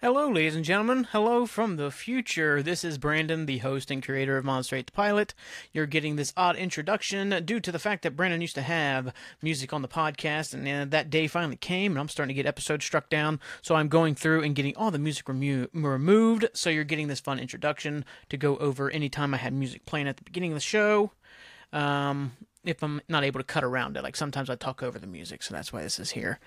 Hello, ladies and gentlemen. Hello from the future. This is Brandon, the host and creator of Monster 8 the Pilot. You're getting this odd introduction due to the fact that Brandon used to have music on the podcast, and uh, that day finally came, and I'm starting to get episodes struck down. So I'm going through and getting all the music remo- removed. So you're getting this fun introduction to go over anytime I had music playing at the beginning of the show. Um, if I'm not able to cut around it, like sometimes I talk over the music, so that's why this is here.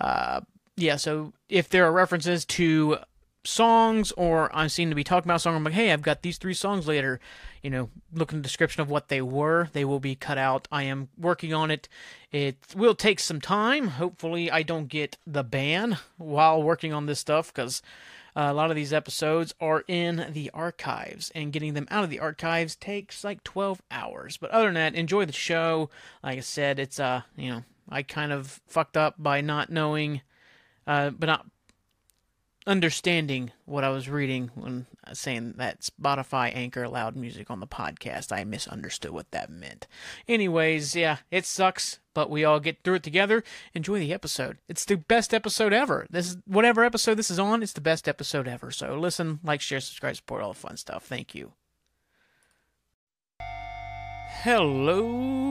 Uh, yeah, so if there are references to songs or I seem to be talking about a song, I'm like, hey, I've got these three songs later, you know, look in the description of what they were. They will be cut out. I am working on it. It will take some time. Hopefully, I don't get the ban while working on this stuff because uh, a lot of these episodes are in the archives, and getting them out of the archives takes like 12 hours. But other than that, enjoy the show. Like I said, it's, uh, you know, I kind of fucked up by not knowing uh, but not understanding what I was reading when saying that Spotify Anchor allowed music on the podcast. I misunderstood what that meant. Anyways, yeah, it sucks, but we all get through it together. Enjoy the episode. It's the best episode ever. This is whatever episode this is on, it's the best episode ever. So listen, like, share, subscribe, support all the fun stuff. Thank you. Hello,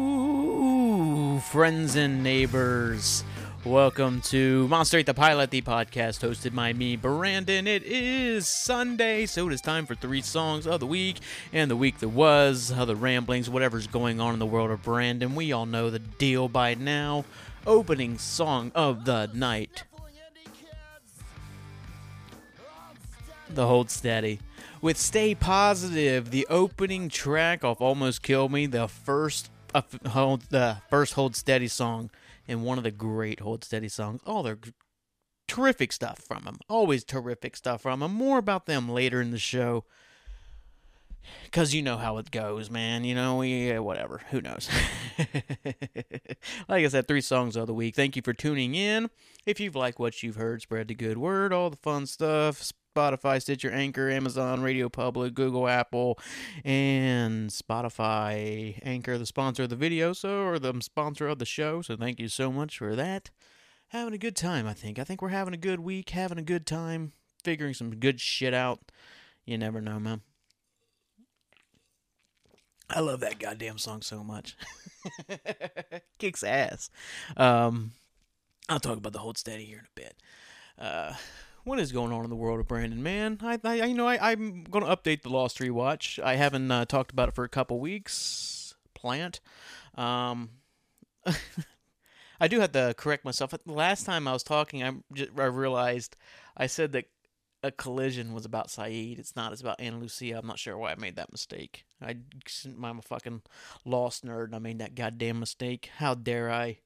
friends and neighbors. Welcome to Monster 8 the Pilot, the podcast hosted by me, Brandon. It is Sunday, so it is time for three songs of the week and the week that was, other ramblings, whatever's going on in the world of Brandon. We all know the deal by now. Opening song of the night. The Hold Steady. With Stay Positive, the opening track of Almost Killed Me, the first uh, hold, the first Hold Steady song and one of the great Hold Steady songs. All their terrific stuff from them. Always terrific stuff from them. More about them later in the show. Because you know how it goes, man. You know, yeah, whatever. Who knows? like I said, three songs of the week. Thank you for tuning in. If you've liked what you've heard, spread the good word, all the fun stuff. Spotify, Stitcher, Anchor, Amazon, Radio Public, Google, Apple, and Spotify. Anchor, the sponsor of the video, so or the sponsor of the show. So thank you so much for that. Having a good time, I think. I think we're having a good week, having a good time, figuring some good shit out. You never know, man. I love that goddamn song so much. Kicks ass. Um, I'll talk about the Hold Steady here in a bit. Uh, what is going on in the world of Brandon, man? I, I you know, I, I'm going to update the Lost rewatch. I haven't uh, talked about it for a couple weeks. Plant. Um, I do have to correct myself. Last time I was talking, I, just, I realized I said that a collision was about Sayid. It's not. It's about Ana Lucia. I'm not sure why I made that mistake. I, I'm a fucking lost nerd, and I made that goddamn mistake. How dare I?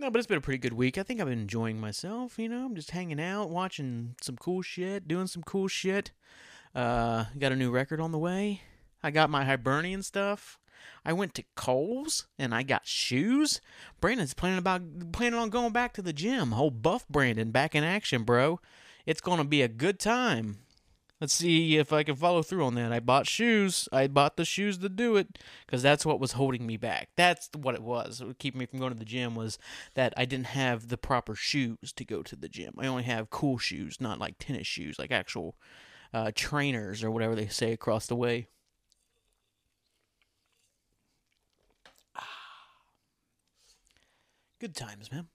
No, but it's been a pretty good week. I think I've been enjoying myself. You know, I'm just hanging out, watching some cool shit, doing some cool shit. Uh, got a new record on the way. I got my Hibernian stuff. I went to Kohl's and I got shoes. Brandon's planning about planning on going back to the gym. Whole buff Brandon back in action, bro. It's gonna be a good time. Let's see if I can follow through on that. I bought shoes. I bought the shoes to do it because that's what was holding me back. That's what it was. What would me from going to the gym was that I didn't have the proper shoes to go to the gym. I only have cool shoes, not like tennis shoes, like actual uh, trainers or whatever they say across the way. Good times, man.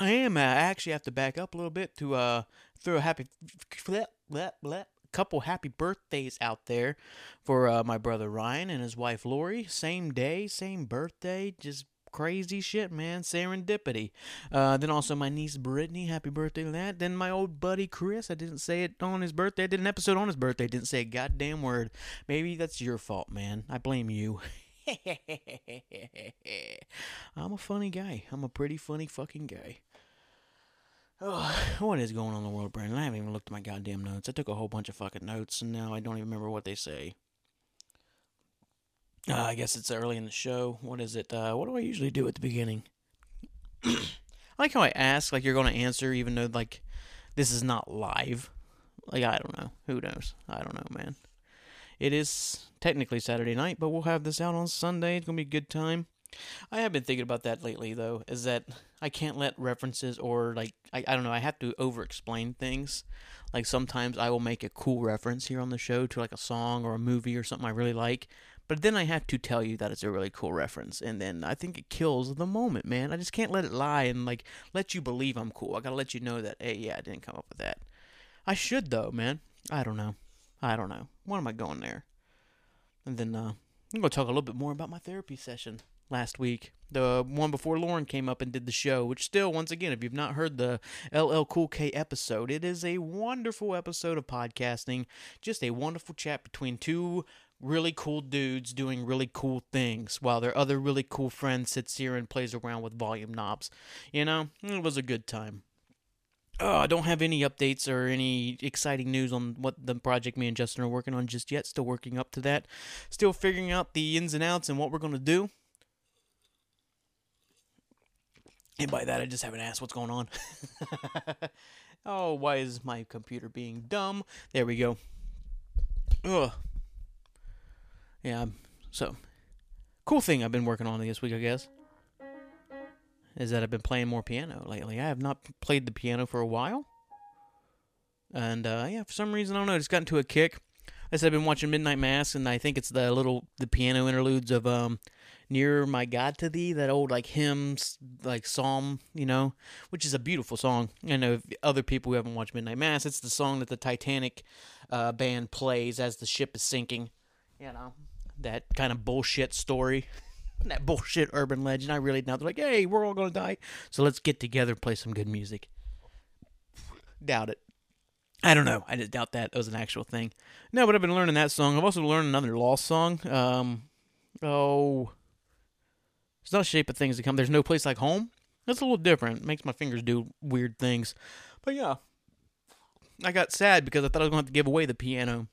I am. Uh, I actually have to back up a little bit to uh, throw a happy flip, flip, flip, couple happy birthdays out there for uh, my brother Ryan and his wife Lori. Same day, same birthday. Just crazy shit, man. Serendipity. Uh, then also my niece Brittany. Happy birthday to that. Then my old buddy Chris. I didn't say it on his birthday. I did an episode on his birthday. Didn't say a goddamn word. Maybe that's your fault, man. I blame you. I'm a funny guy. I'm a pretty funny fucking guy. Oh, what is going on in the world, Brandon? I haven't even looked at my goddamn notes. I took a whole bunch of fucking notes, and now I don't even remember what they say. Uh, I guess it's early in the show. What is it? Uh, what do I usually do at the beginning? I like how I ask, like you're going to answer, even though like this is not live. Like I don't know. Who knows? I don't know, man. It is technically Saturday night, but we'll have this out on Sunday. It's gonna be a good time. I have been thinking about that lately, though, is that I can't let references or, like, I, I don't know, I have to over explain things. Like, sometimes I will make a cool reference here on the show to, like, a song or a movie or something I really like, but then I have to tell you that it's a really cool reference, and then I think it kills the moment, man. I just can't let it lie and, like, let you believe I'm cool. I gotta let you know that, hey, yeah, I didn't come up with that. I should, though, man. I don't know. I don't know. What am I going there? And then, uh, I'm going to talk a little bit more about my therapy session last week. The one before Lauren came up and did the show, which still, once again, if you've not heard the LL Cool K episode, it is a wonderful episode of podcasting. Just a wonderful chat between two really cool dudes doing really cool things while their other really cool friend sits here and plays around with volume knobs. You know, it was a good time. Oh, I don't have any updates or any exciting news on what the project me and Justin are working on just yet. Still working up to that. Still figuring out the ins and outs and what we're going to do. And by that, I just haven't asked what's going on. oh, why is my computer being dumb? There we go. Ugh. Yeah, so. Cool thing I've been working on this week, I guess, is that I've been playing more piano lately. I have not played the piano for a while. And, uh, yeah, for some reason, I don't know, I just got into a kick. I said I've been watching Midnight Mass, and I think it's the little, the piano interludes of, um, Nearer my God to thee, that old like hymns, like psalm, you know, which is a beautiful song. I know other people who haven't watched Midnight Mass, it's the song that the Titanic uh, band plays as the ship is sinking. You know, that kind of bullshit story. that bullshit urban legend. I really now they're like, hey, we're all gonna die, so let's get together and play some good music. Doubt it. I don't know. I just doubt that was an actual thing. No, but I've been learning that song. I've also learned another lost song. Um, oh, it's not a shape of things to come. There's no place like home. That's a little different. It makes my fingers do weird things. But yeah, I got sad because I thought I was going to have to give away the piano.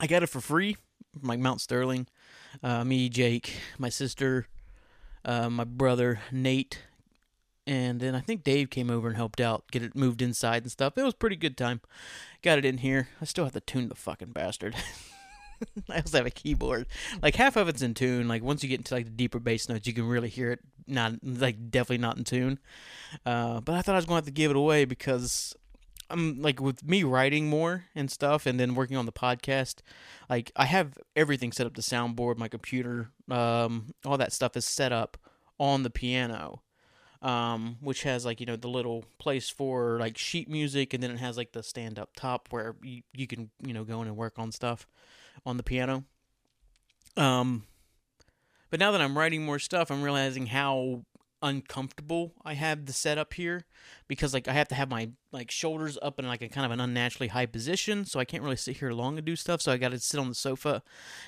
I got it for free, like Mount Sterling. Uh, me, Jake, my sister, uh, my brother Nate, and then I think Dave came over and helped out get it moved inside and stuff. It was pretty good time. Got it in here. I still have to tune the fucking bastard. I also have a keyboard. Like half of it's in tune. Like once you get into like the deeper bass notes, you can really hear it. Not like definitely not in tune. Uh, but I thought I was going to have to give it away because I'm like with me writing more and stuff, and then working on the podcast. Like I have everything set up. The soundboard, my computer, um, all that stuff is set up on the piano. Um, which has like you know the little place for like sheet music, and then it has like the stand up top where you, you can you know go in and work on stuff on the piano. Um, but now that I'm writing more stuff, I'm realizing how uncomfortable I have the setup here because like I have to have my like shoulders up in like a kind of an unnaturally high position, so I can't really sit here long and do stuff. So I got to sit on the sofa.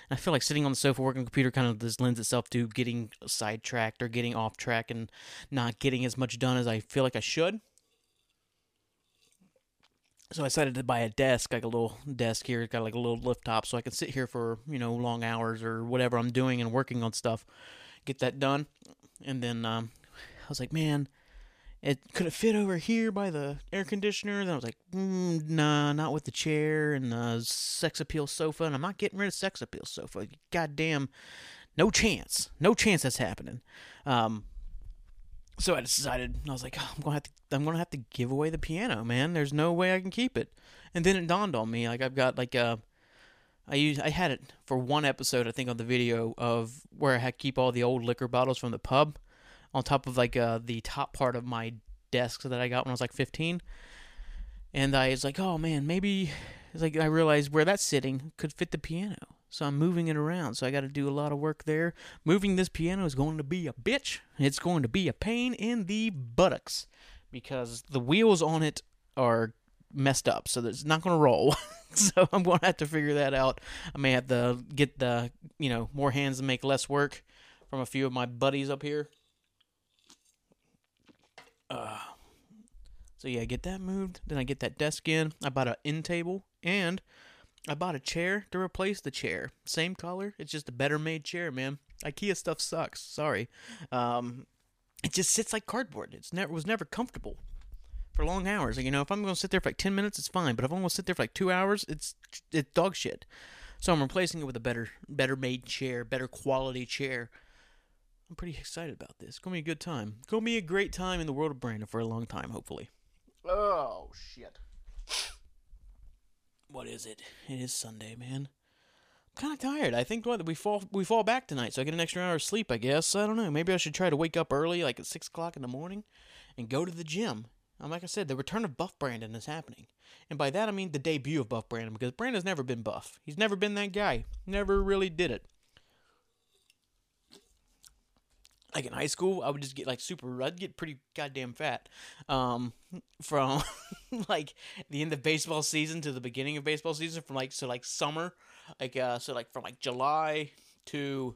And I feel like sitting on the sofa working the computer kind of just lends itself to getting sidetracked or getting off track and not getting as much done as I feel like I should. So I decided to buy a desk, like a little desk here. It's got like a little lift top, so I can sit here for you know long hours or whatever I'm doing and working on stuff. Get that done, and then um, was like, man, it could it fit over here by the air conditioner? Then I was like, mm, nah, not with the chair and the sex appeal sofa. And I'm not getting rid of sex appeal sofa. Goddamn, no chance, no chance that's happening. Um, so I decided I was like, oh, I'm gonna have to I'm gonna have to give away the piano, man. There's no way I can keep it. And then it dawned on me, like I've got like a I use I had it for one episode I think on the video of where I had keep all the old liquor bottles from the pub on top of like uh, the top part of my desk that I got when I was like 15. And I was like, oh man, maybe it's like I realized where that's sitting could fit the piano. So I'm moving it around. So I got to do a lot of work there. Moving this piano is going to be a bitch. It's going to be a pain in the buttocks because the wheels on it are messed up. So it's not going to roll. so I'm going to have to figure that out. I may have to get the, you know, more hands to make less work from a few of my buddies up here. Uh, so yeah, I get that moved. Then I get that desk in. I bought an end table and I bought a chair to replace the chair. Same color. It's just a better made chair, man. IKEA stuff sucks. Sorry. Um, it just sits like cardboard. It's never was never comfortable for long hours. You know, if I'm going to sit there for like ten minutes, it's fine. But if I'm going to sit there for like two hours, it's it's dog shit. So I'm replacing it with a better better made chair, better quality chair. I'm pretty excited about this. It's gonna be a good time. It's gonna be a great time in the world of Brandon for a long time, hopefully. Oh shit. What is it? It is Sunday, man. I'm kind of tired. I think what we fall we fall back tonight, so I get an extra hour of sleep. I guess I don't know. Maybe I should try to wake up early, like at six o'clock in the morning, and go to the gym. Um, like I said, the return of Buff Brandon is happening, and by that I mean the debut of Buff Brandon because Brandon's never been buff. He's never been that guy. Never really did it. Like in high school, I would just get like super. I'd get pretty goddamn fat, um, from like the end of baseball season to the beginning of baseball season. From like so like summer, like uh, so like from like July to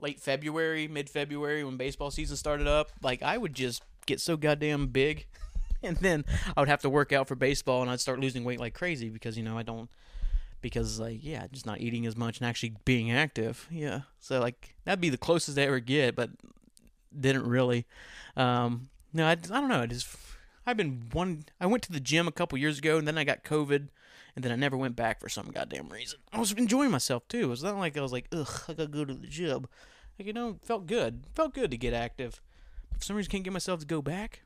late February, mid February when baseball season started up. Like I would just get so goddamn big, and then I would have to work out for baseball, and I'd start losing weight like crazy because you know I don't because like yeah, just not eating as much and actually being active. Yeah, so like that'd be the closest I ever get, but didn't really. Um, no, I, I don't know. I just I've been one. I went to the gym a couple years ago, and then I got COVID, and then I never went back for some goddamn reason. I was enjoying myself too. It's not like I was like, ugh, I gotta go to the gym. Like you know, felt good. Felt good to get active. But for some reason, can't get myself to go back.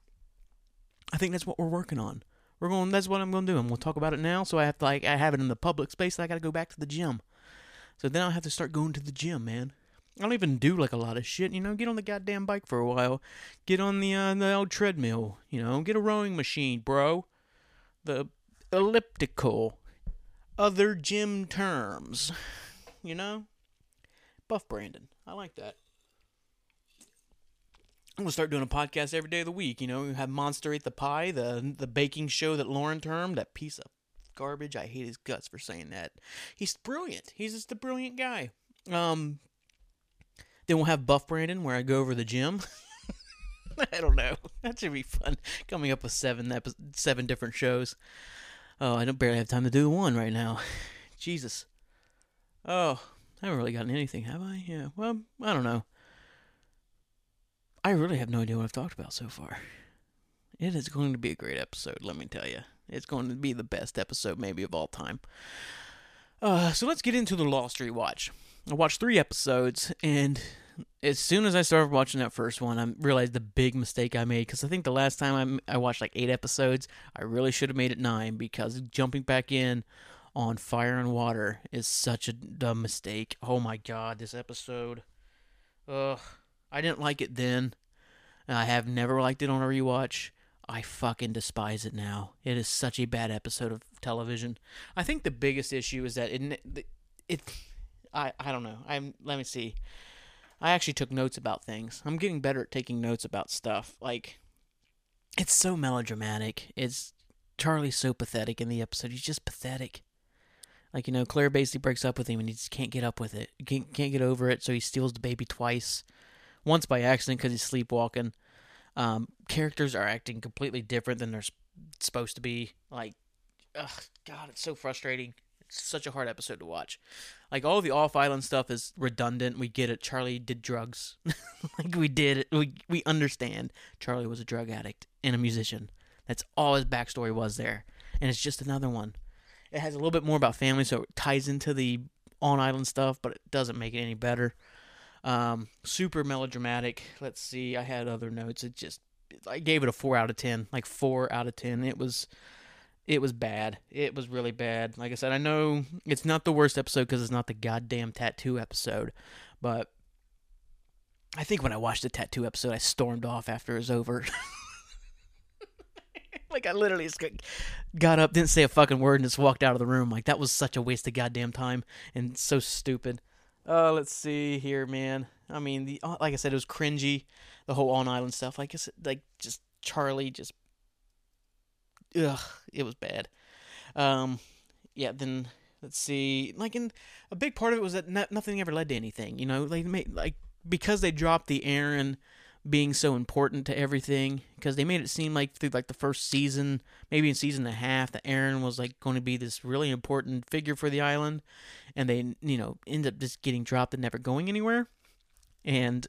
I think that's what we're working on. We're going. That's what I'm going to do. And we'll talk about it now. So I have to like I have it in the public space. I got to go back to the gym. So then I'll have to start going to the gym, man. I don't even do like a lot of shit, you know. Get on the goddamn bike for a while. Get on the uh, the old treadmill, you know. Get a rowing machine, bro. The elliptical. Other gym terms, you know. Buff Brandon. I like that. I'm gonna start doing a podcast every day of the week. You know, we have Monster Ate the Pie, the the baking show that Lauren termed that piece of garbage. I hate his guts for saying that. He's brilliant. He's just a brilliant guy. Um, then we'll have Buff Brandon, where I go over the gym. I don't know. That should be fun. Coming up with seven epi- seven different shows. Oh, I don't barely have time to do one right now. Jesus. Oh, I haven't really gotten anything, have I? Yeah. Well, I don't know. I really have no idea what I've talked about so far. It is going to be a great episode, let me tell you. It's going to be the best episode, maybe, of all time. Uh, so let's get into the Lost rewatch. I watched three episodes, and as soon as I started watching that first one, I realized the big mistake I made because I think the last time I, I watched like eight episodes, I really should have made it nine because jumping back in on Fire and Water is such a dumb mistake. Oh my god, this episode. Ugh. I didn't like it then. I have never liked it on a rewatch. I fucking despise it now. It is such a bad episode of television. I think the biggest issue is that it it I I don't know. I'm let me see. I actually took notes about things. I'm getting better at taking notes about stuff. Like it's so melodramatic. It's Charlie's so pathetic in the episode. He's just pathetic. Like you know, Claire basically breaks up with him and he just can't get up with it. Can't can't get over it, so he steals the baby twice once by accident because he's sleepwalking. Um, characters are acting completely different than they're supposed to be. Like, ugh, God, it's so frustrating. It's such a hard episode to watch. Like all the off island stuff is redundant. We get it. Charlie did drugs. like we did it. We we understand. Charlie was a drug addict and a musician. That's all his backstory was there. And it's just another one. It has a little bit more about family, so it ties into the on island stuff, but it doesn't make it any better. Um, super melodramatic. Let's see. I had other notes. It just I gave it a four out of ten. Like four out of ten. It was it was bad. It was really bad. Like I said, I know it's not the worst episode because it's not the goddamn tattoo episode, but I think when I watched the tattoo episode, I stormed off after it was over. like I literally just got up, didn't say a fucking word, and just walked out of the room. Like that was such a waste of goddamn time and so stupid. Uh, let's see here, man. I mean, the uh, like I said, it was cringy, the whole on island stuff. Like I said, like just Charlie, just ugh, it was bad. Um, yeah. Then let's see, like, in a big part of it was that not, nothing ever led to anything. You know, like like because they dropped the Aaron being so important to everything because they made it seem like through like the first season, maybe in season and a half, that Aaron was like going to be this really important figure for the island, and they you know end up just getting dropped and never going anywhere, and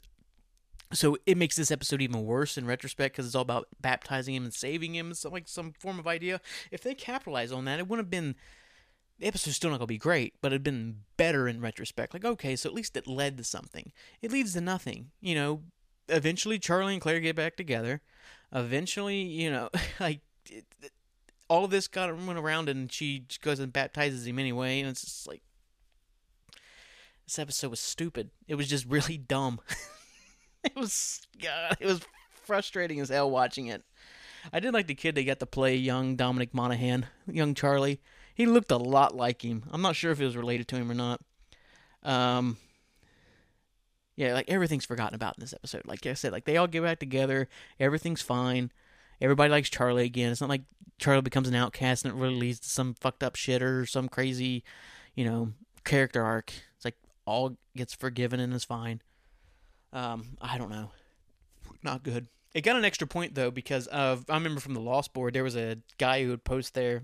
so it makes this episode even worse in retrospect because it's all about baptizing him and saving him, some like some form of idea. If they capitalized on that, it wouldn't have been the episode's still not gonna be great, but it'd been better in retrospect. Like, okay, so at least it led to something. It leads to nothing. You know, eventually Charlie and Claire get back together. Eventually, you know, like it, it, all of this got went around, and she goes and baptizes him anyway, and it's just like this episode was stupid. It was just really dumb. it was God, it was frustrating as hell watching it. I did like the kid they got to play young Dominic Monaghan, young Charlie. He looked a lot like him. I'm not sure if it was related to him or not. Um, yeah, like everything's forgotten about in this episode. Like I said, like they all get back together. Everything's fine. Everybody likes Charlie again. It's not like Charlie becomes an outcast and it really leads to some fucked up shit or some crazy, you know, character arc. It's like all gets forgiven and is fine. Um, I don't know. Not good. It got an extra point though because of I remember from the Lost board there was a guy who would post there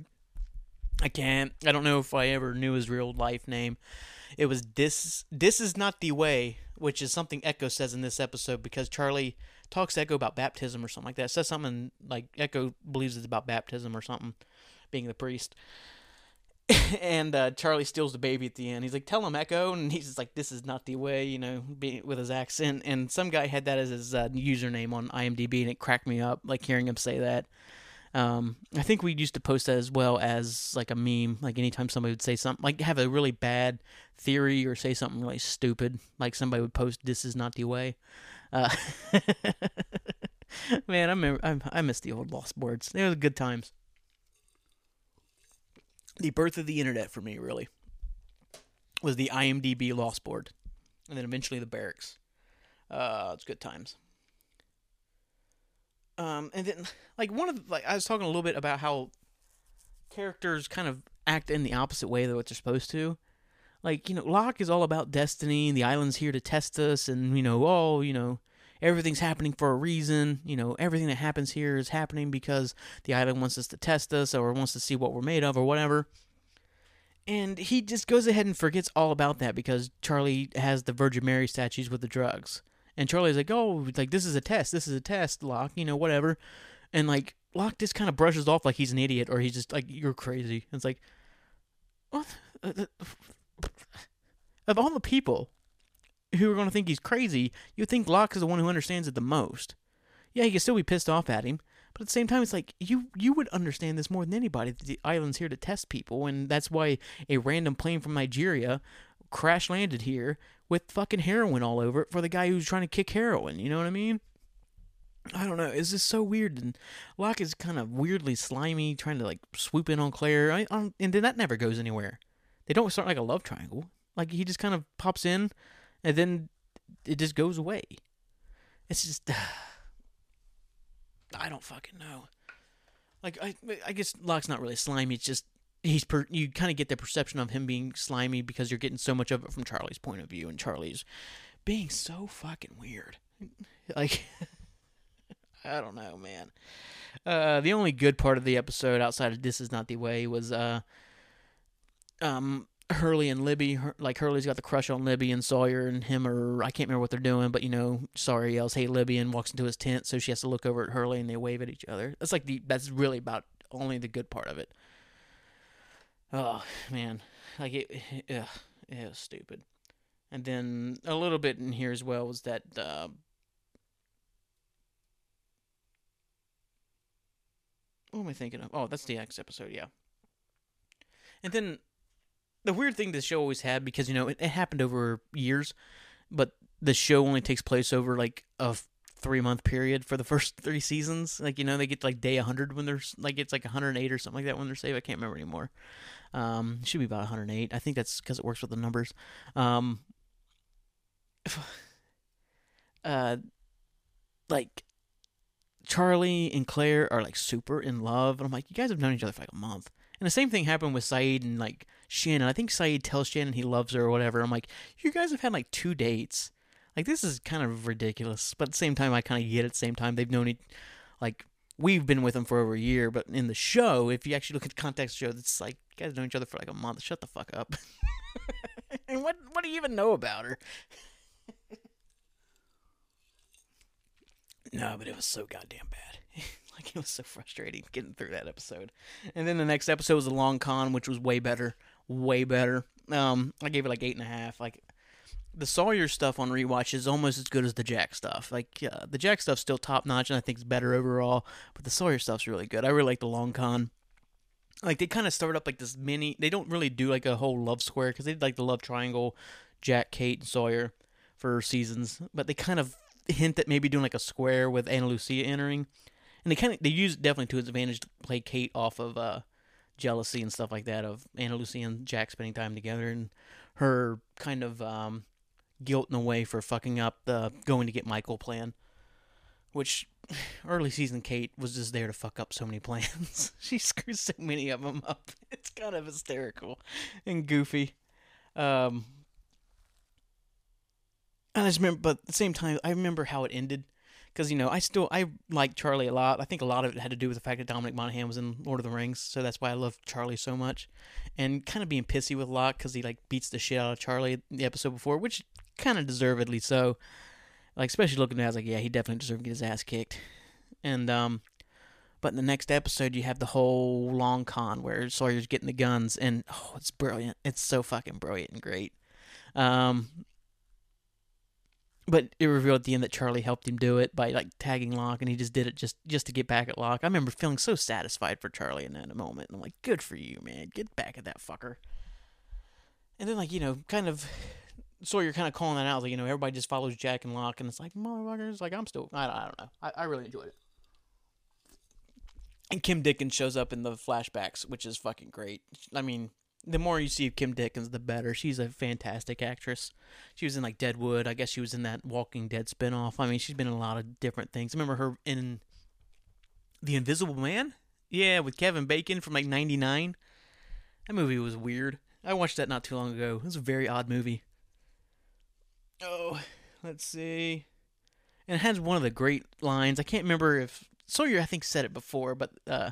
I can't. I don't know if I ever knew his real life name. It was this. This is not the way, which is something Eko says in this episode because Charlie talks to Eko about baptism or something like that. It says something like Eko believes it's about baptism or something, being the priest. and uh, Charlie steals the baby at the end. He's like, "Tell him, Eko," and he's just like, "This is not the way," you know, being, with his accent. And some guy had that as his uh, username on IMDb, and it cracked me up, like hearing him say that. Um, I think we used to post that as well as like a meme. Like anytime somebody would say something, like have a really bad theory or say something really stupid, like somebody would post, "This is not the way." Uh, man, I remember, I, miss the old lost boards. They were good times. The birth of the internet for me, really, was the IMDb lost board, and then eventually the barracks. Uh, it's good times. Um, and then like one of the, like I was talking a little bit about how characters kind of act in the opposite way than what they're supposed to. Like you know, Locke is all about destiny, the island's here to test us, and you know, oh, you know, everything's happening for a reason. You know, everything that happens here is happening because the island wants us to test us, or wants to see what we're made of, or whatever. And he just goes ahead and forgets all about that because Charlie has the Virgin Mary statues with the drugs. And Charlie's like, oh, like this is a test. This is a test, Locke. You know, whatever. And like Locke just kind of brushes off like he's an idiot or he's just like you're crazy. And it's like, what? Of all the people who are going to think he's crazy, you think Locke is the one who understands it the most. Yeah, he can still be pissed off at him, but at the same time, it's like you you would understand this more than anybody. The island's here to test people, and that's why a random plane from Nigeria crash landed here with fucking heroin all over it for the guy who's trying to kick heroin. You know what I mean? I don't know. It's just so weird. And Locke is kind of weirdly slimy, trying to like swoop in on Claire. I, I and then that never goes anywhere. They don't start like a love triangle. Like he just kind of pops in, and then it just goes away. It's just I don't fucking know. Like I, I guess Locke's not really slimy. It's just he's per, you kind of get the perception of him being slimy because you're getting so much of it from Charlie's point of view, and Charlie's being so fucking weird. Like, I don't know, man. Uh, the only good part of the episode outside of "This Is Not the Way" was uh, um, Hurley and Libby. Like Hurley's got the crush on Libby, and Sawyer and him are I can't remember what they're doing, but you know, Sawyer yells, "Hey, Libby!" and walks into his tent, so she has to look over at Hurley, and they wave at each other. That's like the that's really about only the good part of it. Oh man, like it, ugh, it was stupid. And then a little bit in here as well was that uh, what am I thinking of? Oh, that's the X episode, yeah. And then the weird thing this show always had because you know it, it happened over years, but the show only takes place over like a three month period for the first three seasons. Like you know they get like day 100 when they're like it's like 108 or something like that when they're saved. I can't remember anymore. Um, should be about 108. I think that's because it works with the numbers. Um, uh, like Charlie and Claire are like super in love, and I'm like, you guys have known each other for like a month. And the same thing happened with Sayid and like Shannon. I think Sayid tells Shannon he loves her or whatever. I'm like, you guys have had like two dates. Like this is kind of ridiculous, but at the same time, I kind of get it. At the same time, they've known each, like we've been with them for over a year, but in the show, if you actually look at the context show, it's like you guys know each other for like a month. Shut the fuck up. and what what do you even know about her? no, but it was so goddamn bad. like it was so frustrating getting through that episode. And then the next episode was a long con, which was way better, way better. Um, I gave it like eight and a half. Like the Sawyer stuff on rewatch is almost as good as the Jack stuff. Like uh, the Jack stuff's still top notch, and I think it's better overall. But the Sawyer stuff's really good. I really like the long con. Like they kind of start up like this mini. They don't really do like a whole love square because they did like the love triangle, Jack, Kate, and Sawyer for seasons. But they kind of hint at maybe doing like a square with Ana Lucia entering, and they kind of they use it definitely to its advantage to play Kate off of uh, jealousy and stuff like that of Ana Lucia and Jack spending time together and her kind of um, guilt in a way for fucking up the going to get Michael plan, which early season Kate was just there to fuck up so many plans. she screws so many of them up. It's kind of hysterical and goofy. Um, I just remember, but at the same time, I remember how it ended. Because, you know, I still, I like Charlie a lot. I think a lot of it had to do with the fact that Dominic Monaghan was in Lord of the Rings. So that's why I love Charlie so much. And kind of being pissy with Locke because he, like, beats the shit out of Charlie the episode before, which kind of deservedly so. Like, especially looking at it, I was like, yeah, he definitely deserved to get his ass kicked. And, um, but in the next episode, you have the whole long con where Sawyer's getting the guns, and oh, it's brilliant. It's so fucking brilliant and great. Um, but it revealed at the end that Charlie helped him do it by like tagging Locke, and he just did it just just to get back at Locke. I remember feeling so satisfied for Charlie in that moment. And I'm like, good for you, man. Get back at that fucker. And then like you know, kind of Sawyer you're kind of calling that out, like you know, everybody just follows Jack and Locke, and it's like motherfuckers. Like I'm still, I, I don't know. I, I really enjoyed it. And Kim Dickens shows up in the flashbacks, which is fucking great. I mean, the more you see of Kim Dickens, the better. She's a fantastic actress. She was in like Deadwood. I guess she was in that Walking Dead spinoff. I mean, she's been in a lot of different things. I remember her in The Invisible Man. Yeah, with Kevin Bacon from like '99. That movie was weird. I watched that not too long ago. It was a very odd movie. Oh, let's see. And it has one of the great lines. I can't remember if Sawyer, I think, said it before, but uh,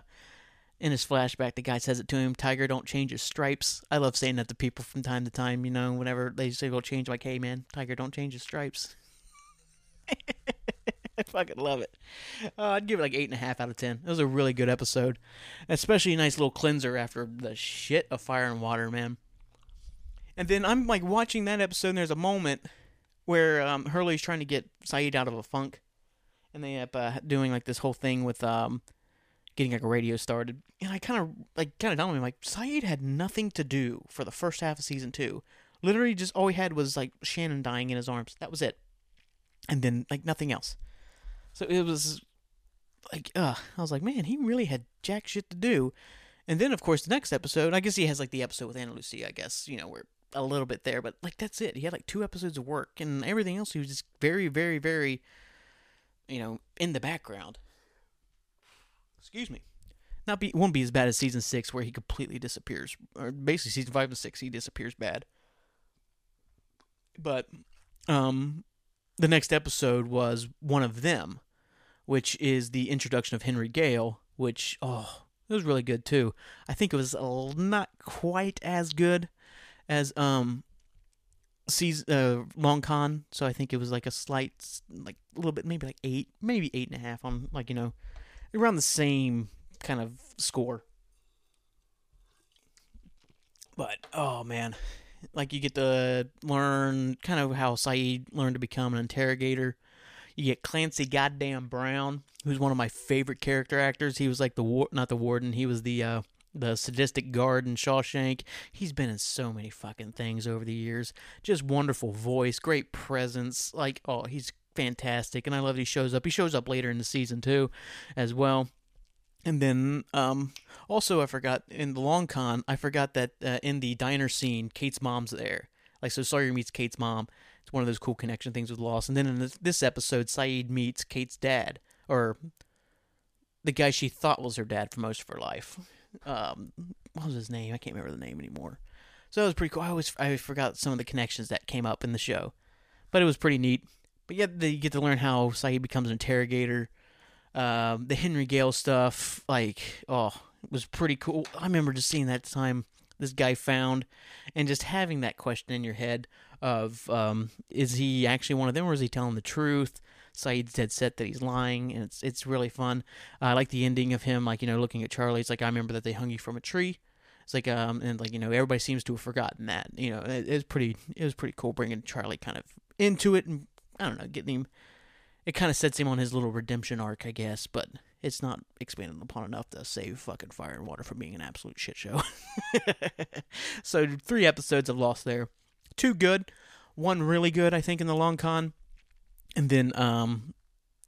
in his flashback, the guy says it to him, Tiger, don't change his stripes. I love saying that to people from time to time, you know, whenever they say go change, like, hey, man, Tiger, don't change his stripes. I fucking love it. Uh, I'd give it like eight and a half out of ten. It was a really good episode, especially a nice little cleanser after the shit of Fire and Water, man. And then I'm like watching that episode, and there's a moment where um, Hurley's trying to get Sayid out of a funk, and they end up uh, doing like this whole thing with um, getting like a radio started. And I kind of like kind of telling me like Sayid had nothing to do for the first half of season two. Literally, just all he had was like Shannon dying in his arms. That was it, and then like nothing else. So it was like, uh, I was like, man, he really had jack shit to do. And then, of course, the next episode, I guess he has like the episode with Ana Lucia, I guess, you know, where a little bit there, but like that's it. He had like two episodes of work, and everything else he was just very, very, very, you know, in the background. Excuse me. Not be won't be as bad as season six where he completely disappears, or basically season five and six he disappears bad. But, um, the next episode was one of them, which is the introduction of Henry Gale, which oh it was really good too. I think it was not quite as good as um season uh, long con so i think it was like a slight like a little bit maybe like eight maybe eight and a half on like you know around the same kind of score but oh man like you get to learn kind of how Sayid learned to become an interrogator you get Clancy goddamn Brown who's one of my favorite character actors he was like the war not the warden he was the uh the sadistic guard in Shawshank. He's been in so many fucking things over the years. Just wonderful voice, great presence. Like, oh, he's fantastic, and I love that he shows up. He shows up later in the season too, as well. And then, um, also I forgot in the long con, I forgot that uh, in the diner scene, Kate's mom's there. Like, so Sawyer meets Kate's mom. It's one of those cool connection things with Lost. And then in this, this episode, Sayid meets Kate's dad, or the guy she thought was her dad for most of her life um, what was his name? I can't remember the name anymore. So that was pretty cool. I always I forgot some of the connections that came up in the show, but it was pretty neat. But yeah, you get to learn how Sayid becomes an interrogator. Um, the Henry Gale stuff, like oh, it was pretty cool. I remember just seeing that time this guy found, and just having that question in your head of um, is he actually one of them or is he telling the truth? Sayid's dead set that he's lying, and it's it's really fun. I like the ending of him, like you know, looking at Charlie. It's like I remember that they hung you from a tree. It's like um and like you know everybody seems to have forgotten that. You know, it, it was pretty it was pretty cool bringing Charlie kind of into it and I don't know getting him. It kind of sets him on his little redemption arc, I guess, but it's not expanded upon enough to save fucking Fire and Water from being an absolute shit show. so three episodes of Lost there, two good, one really good I think in the long con, and then um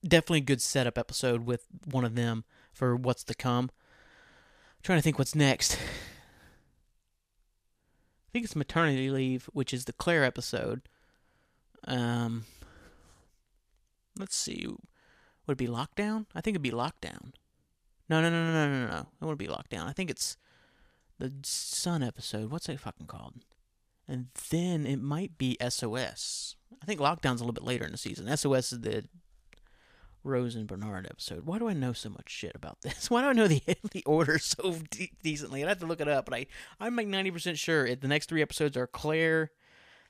definitely a good setup episode with one of them for what's to come. I'm trying to think what's next. I think it's maternity leave, which is the Claire episode. Um, let's see, would it be lockdown? I think it'd be lockdown. No, no, no, no, no, no, no. It wouldn't be lockdown. I think it's the Sun episode. What's it fucking called? And then it might be SOS. I think lockdown's a little bit later in the season. SOS is the Rose and Bernard episode. Why do I know so much shit about this? Why do I know the the order so de- decently? I'd have to look it up, but I I'm like ninety percent sure it, the next three episodes are Claire,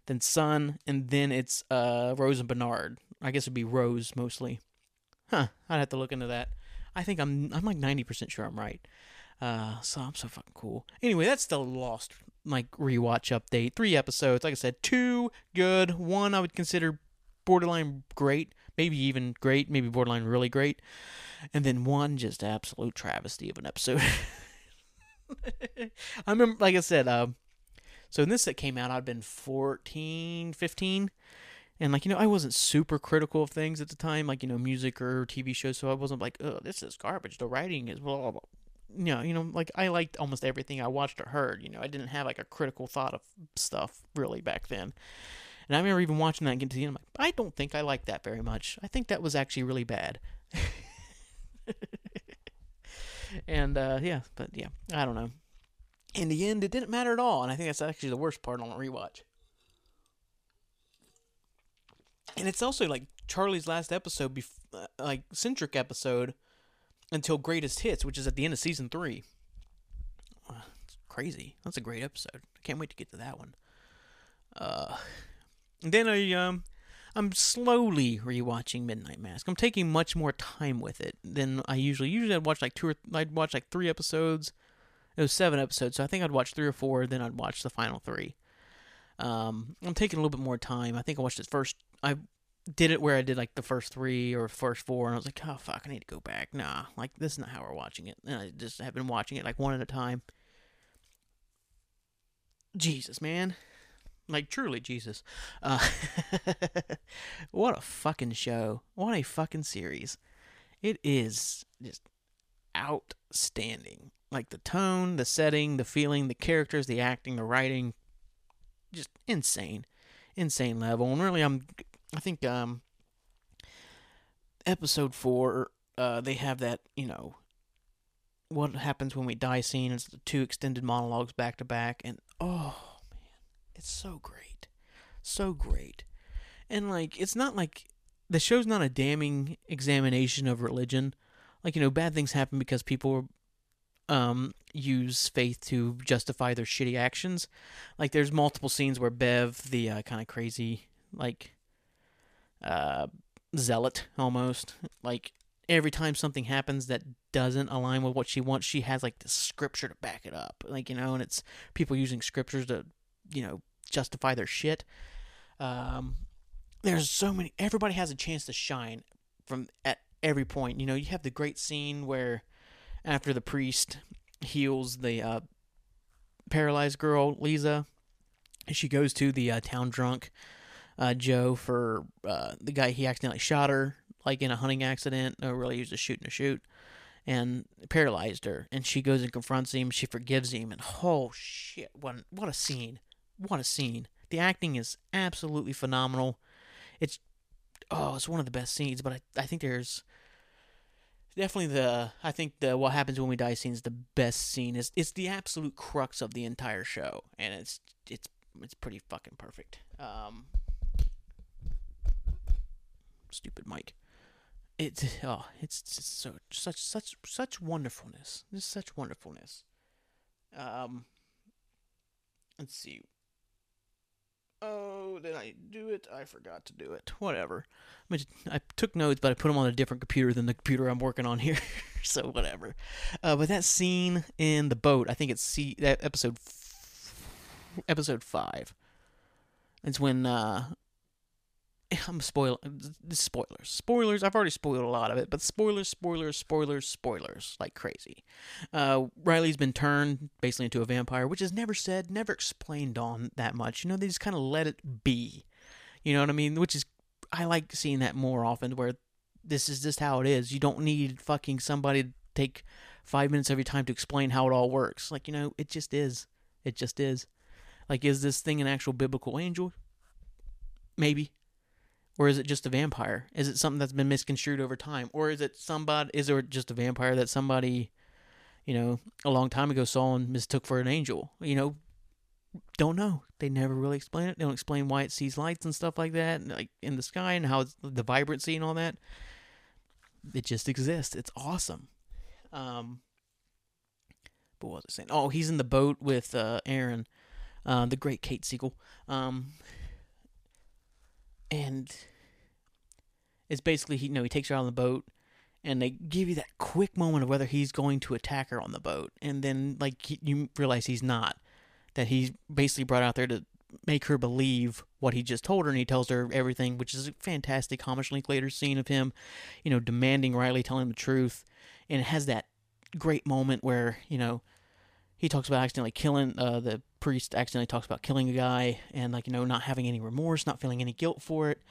then Sun, and then it's uh Rose and Bernard. I guess it'd be Rose mostly. Huh? I'd have to look into that. I think I'm I'm like ninety percent sure I'm right. Uh, so I'm so fucking cool. Anyway, that's the Lost like rewatch update. Three episodes. Like I said, two good. One I would consider borderline great maybe even great, maybe borderline really great, and then one just absolute travesty of an episode. I remember, like I said, um, so in this that came out, I'd been 14, 15, and like you know, I wasn't super critical of things at the time, like you know, music or TV shows. So I wasn't like, oh, this is garbage. The writing is blah blah. blah. You know, you know, like I liked almost everything I watched or heard. You know, I didn't have like a critical thought of stuff really back then. And I remember even watching that and getting to the end. I'm like, I don't think I like that very much. I think that was actually really bad. and uh, yeah, but yeah, I don't know. In the end, it didn't matter at all, and I think that's actually the worst part on a rewatch. And it's also like Charlie's last episode, bef- uh, like centric episode, until Greatest Hits, which is at the end of season three. Uh, it's crazy. That's a great episode. I can't wait to get to that one. Uh, then I um I'm slowly rewatching Midnight Mass. I'm taking much more time with it than I usually. Usually I'd watch like two or I'd watch like three episodes. It was seven episodes, so I think I'd watch three or four. Then I'd watch the final three. Um, I'm taking a little bit more time. I think I watched it first. I did it where I did like the first three or first four, and I was like, oh fuck, I need to go back. Nah, like this is not how we're watching it. And I just have been watching it like one at a time. Jesus, man. Like truly, Jesus. Uh, what a fucking show! What a fucking series! It is just outstanding. Like the tone, the setting, the feeling, the characters, the acting, the writing, just insane, insane level. And really, I'm, I think, um, episode four, uh, they have that, you know, what happens when we die scene. It's the two extended monologues back to back, and oh man, it's so great. So great. And like it's not like the show's not a damning examination of religion. Like, you know, bad things happen because people um use faith to justify their shitty actions. Like there's multiple scenes where Bev, the uh, kind of crazy like uh zealot almost, like every time something happens that doesn't align with what she wants, she has like the scripture to back it up. Like, you know, and it's people using scriptures to you know justify their shit. Um, there's so many. Everybody has a chance to shine from at every point. You know, you have the great scene where after the priest heals the uh, paralyzed girl Lisa, she goes to the uh, town drunk uh, Joe for uh, the guy he accidentally shot her like in a hunting accident. Or really, he was just shooting a shoot and paralyzed her. And she goes and confronts him. She forgives him, and oh shit, what what a scene! What a scene! The acting is absolutely phenomenal. It's oh, it's one of the best scenes. But I I think there's definitely the I think the what happens when we die scene is the best scene. It's it's the absolute crux of the entire show, and it's it's it's pretty fucking perfect. Um, stupid mic it's oh, it's just so such such such wonderfulness. There's such wonderfulness. Um, let's see. Oh, did I do it? I forgot to do it. Whatever. I, mean, I took notes, but I put them on a different computer than the computer I'm working on here. so whatever. Uh, but that scene in the boat, I think it's see that episode f- episode five. It's when uh, I'm spoil spoilers. Spoilers. I've already spoiled a lot of it, but spoilers, spoilers, spoilers, spoilers like crazy. Uh, Riley's been turned basically into a vampire, which is never said, never explained on that much. You know, they just kind of let it be. You know what I mean? Which is I like seeing that more often, where this is just how it is. You don't need fucking somebody to take five minutes every time to explain how it all works. Like you know, it just is. It just is. Like, is this thing an actual biblical angel? Maybe or is it just a vampire? Is it something that's been misconstrued over time, or is it somebody? Is it just a vampire that somebody, you know, a long time ago saw and mistook for an angel? You know, don't know. They never really explain it. They don't explain why it sees lights and stuff like that, like in the sky and how it's the vibrancy and all that. It just exists. It's awesome. Um, but what was I saying? Oh, he's in the boat with uh, Erin, uh, the great Kate Siegel. Um, and it's basically he you know he takes her out on the boat and they give you that quick moment of whether he's going to attack her on the boat and then like he, you realize he's not that he's basically brought out there to make her believe what he just told her and he tells her everything which is a fantastic Hamish Linklater scene of him you know demanding Riley telling the truth and it has that great moment where you know he talks about accidentally killing uh, the priest accidentally talks about killing a guy and like you know not having any remorse not feeling any guilt for it.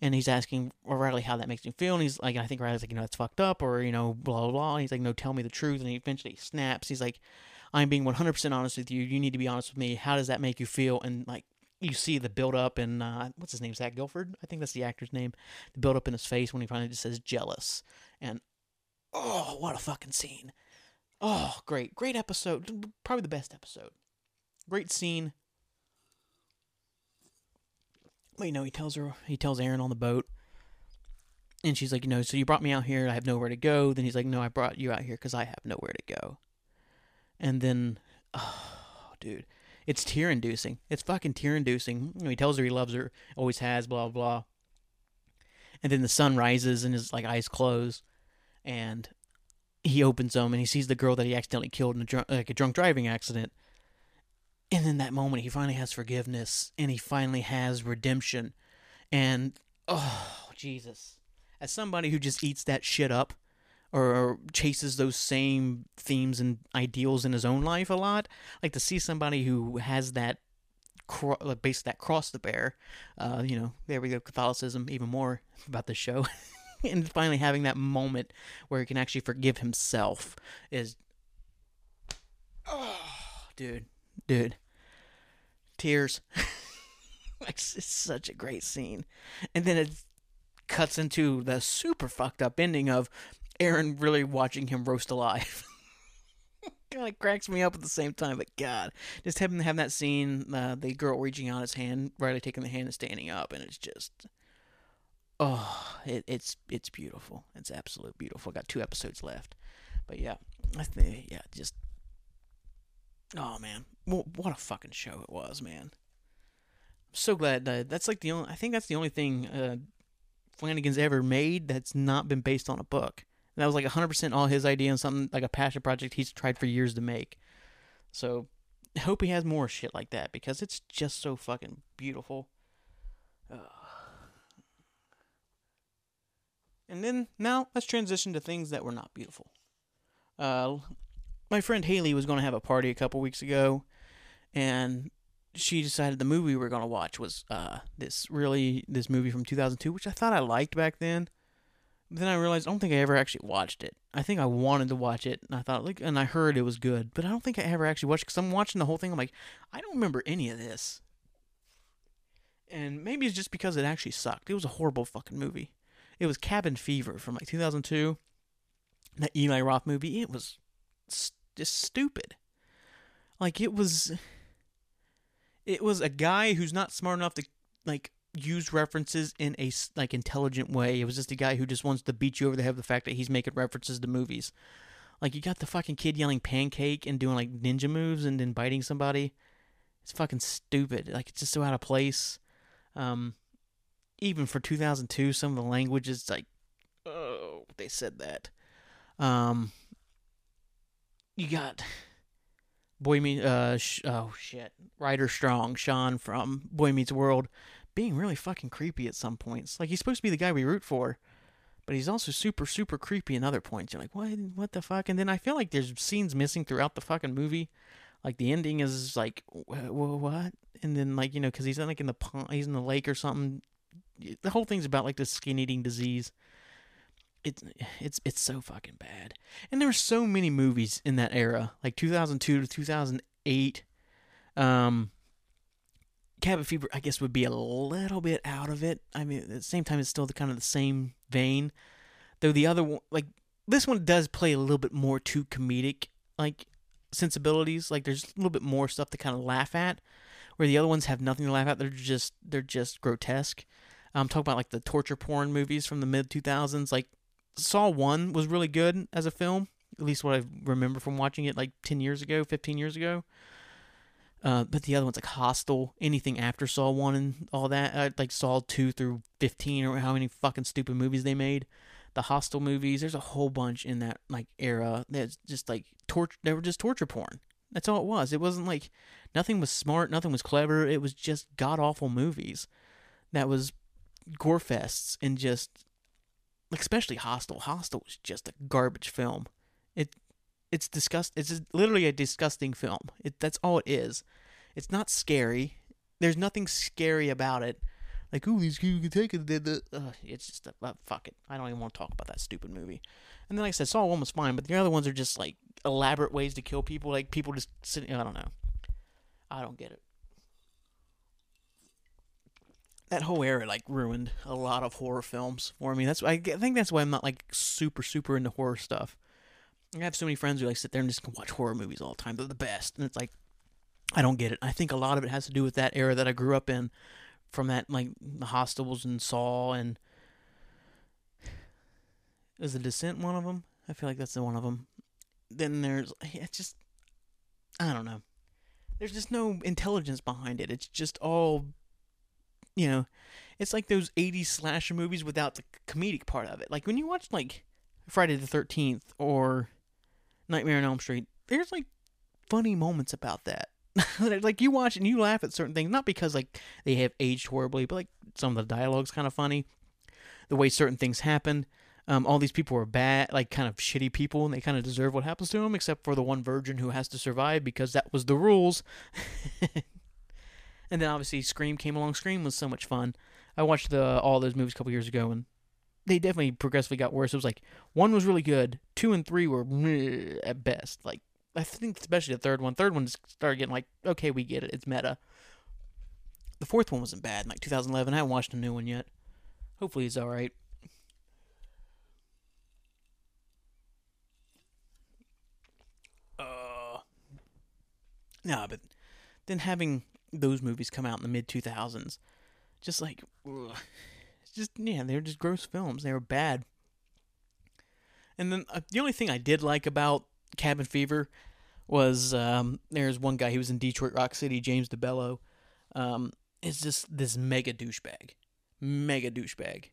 And he's asking Riley how that makes him feel and he's like I think Riley's like you know that's fucked up or you know blah blah blah. And he's like no tell me the truth and he eventually snaps. He's like I'm being 100% honest with you. You need to be honest with me. How does that make you feel? And like you see the build up and uh, what's his name? Zach Gilford? I think that's the actor's name. The build up in his face when he finally just says jealous. And oh what a fucking scene. Oh, great. Great episode. Probably the best episode. Great scene. You know, he tells her, he tells Erin on the boat. And she's like, you know, so you brought me out here. I have nowhere to go. Then he's like, no, I brought you out here because I have nowhere to go. And then, oh, dude, it's tear inducing. It's fucking tear inducing. You know, he tells her he loves her, always has, blah, blah. And then the sun rises and his like eyes close. And he opens them and he sees the girl that he accidentally killed in a drunk, like a drunk driving accident. And in that moment, he finally has forgiveness and he finally has redemption. And oh, Jesus. As somebody who just eats that shit up or chases those same themes and ideals in his own life a lot, like to see somebody who has that cro- base that cross the bear, uh, you know, there we go, Catholicism, even more about the show. and finally having that moment where he can actually forgive himself is oh dude dude tears it's, such a great scene and then it cuts into the super fucked up ending of erin really watching him roast alive kind of cracks me up at the same time but god just having have that scene uh, the girl reaching out his hand riley taking the hand and standing up and it's just oh, it, it's it's beautiful. It's absolute beautiful. Got two episodes left, but yeah, I think yeah, just oh man, what, a fucking show it was, man. I'm so glad that that's like the only. I think that's the only thing uh, Flanagan's ever made that's not been based on a book. And that was like 100% all his idea and something like a passion project he's tried for years to make. So, I hope he has more shit like that because it's just so fucking beautiful. And then now let's transition to things that were not beautiful. Uh, my friend Haley was going to have a party a couple weeks ago, and she decided the movie we were going to watch was uh, this really this movie from 2002, which I thought I liked back then. But then I realized I don't think I ever actually watched it. I think I wanted to watch it, and I thought like, and I heard it was good, but I don't think I ever actually watched because I'm watching the whole thing. I'm like, I don't remember any of this, and maybe it's just because it actually sucked. It was a horrible fucking movie. It was Cabin Fever from like 2002. That Eli Roth movie. It was just stupid. Like it was. It was a guy who's not smart enough to like use references in a like intelligent way. It was just a guy who just wants to beat you over the head with the fact that he's making references to movies. Like you got the fucking kid yelling pancake and doing like ninja moves and then biting somebody. It's fucking stupid. Like it's just so out of place. Um, even for 2002, some of the language is like, oh, they said that. Um, you got Boy Meets uh sh- oh shit, Ryder Strong, Sean from Boy Meets World, being really fucking creepy at some points. Like he's supposed to be the guy we root for, but he's also super super creepy in other points. You're like, what what the fuck? And then I feel like there's scenes missing throughout the fucking movie. Like the ending is like what? And then like you know because he's like in the pond, he's in the lake or something. The whole thing's about like this skin eating disease it's it's it's so fucking bad. And there were so many movies in that era, like 2002 to 2008. Um, Cabin Fever, I guess, would be a little bit out of it. I mean, at the same time, it's still the kind of the same vein. Though the other one, like this one, does play a little bit more to comedic like sensibilities. Like there's a little bit more stuff to kind of laugh at, where the other ones have nothing to laugh at. They're just they're just grotesque. I'm talking about like the torture porn movies from the mid 2000s, like Saw 1 was really good as a film, at least what I remember from watching it like 10 years ago, 15 years ago. Uh, but the other ones like Hostel, anything after Saw 1 and all that, uh, like Saw 2 through 15 or how many fucking stupid movies they made. The Hostel movies, there's a whole bunch in that like era that's just like torture, they were just torture porn. That's all it was. It wasn't like nothing was smart, nothing was clever. It was just god awful movies that was gore fests and just especially Hostel. Hostel was just a garbage film. It it's disgust. It's literally a disgusting film. It that's all it is. It's not scary. There's nothing scary about it. Like, ooh, these people can take it. Uh, it's just a, uh, fuck it. I don't even want to talk about that stupid movie. And then, like I said, Saw one was fine, but the other ones are just like elaborate ways to kill people. Like people just sitting. I don't know. I don't get it that whole era like ruined a lot of horror films for me. That's I think that's why I'm not like super super into horror stuff. I have so many friends who like sit there and just watch horror movies all the time. They're the best, and it's like I don't get it. I think a lot of it has to do with that era that I grew up in, from that like the Hostels and Saw and is the Descent one of them? I feel like that's the one of them. Then there's it's just I don't know. There's just no intelligence behind it. It's just all you know, it's like those 80s slasher movies without the comedic part of it. Like when you watch like Friday the 13th or Nightmare on Elm Street, there's like funny moments about that. like you watch and you laugh at certain things, not because like they have aged horribly, but like some of the dialogue's kind of funny. The way certain things happen. Um, all these people are bad, like kind of shitty people, and they kind of deserve what happens to them, except for the one virgin who has to survive because that was the rules. And then obviously Scream came along. Scream was so much fun. I watched the all those movies a couple years ago, and they definitely progressively got worse. It was like one was really good, two and three were at best. Like I think especially the third one. Third one started getting like, okay, we get it. It's meta. The fourth one wasn't bad. Like 2011, I haven't watched a new one yet. Hopefully, it's all right. Uh, nah, but then having those movies come out in the mid 2000s. Just like, ugh. just, yeah, they were just gross films. They were bad. And then uh, the only thing I did like about Cabin Fever was um, there's one guy, he was in Detroit Rock City, James DeBello. Um, is just this mega douchebag. Mega douchebag.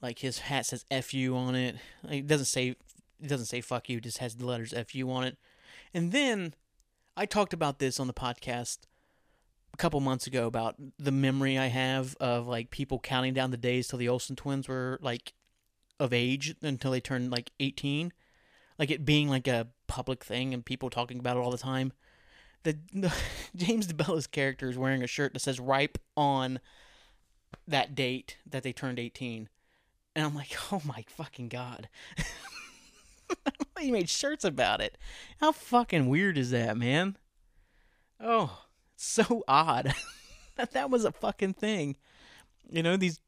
Like his hat says "fu" on it. Like, it doesn't say it doesn't say "fuck you." Just has the letters "fu" on it. And then I talked about this on the podcast a couple months ago about the memory I have of like people counting down the days till the Olsen twins were like of age until they turned like 18 like it being like a public thing and people talking about it all the time. The, the James DeBello's character is wearing a shirt that says ripe on that date that they turned 18 and I'm like oh my fucking god. He made shirts about it. How fucking weird is that man? Oh so odd that that was a fucking thing. You know, these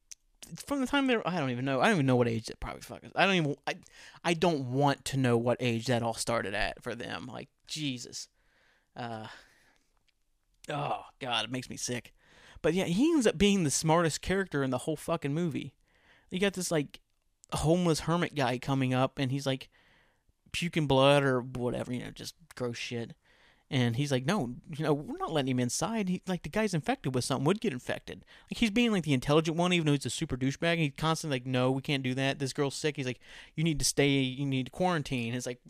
from the time they're I don't even know. I don't even know what age that probably fucking I don't even I I don't want to know what age that all started at for them. Like Jesus. Uh Oh god, it makes me sick. But yeah, he ends up being the smartest character in the whole fucking movie. You got this like homeless hermit guy coming up and he's like puking blood or whatever, you know, just gross shit And he's like, no, you know, we're not letting him inside. He, like, the guy's infected with something, would get infected. Like, he's being, like, the intelligent one, even though he's a super douchebag. And He's constantly like, no, we can't do that. This girl's sick. He's like, you need to stay, you need to quarantine. It's like,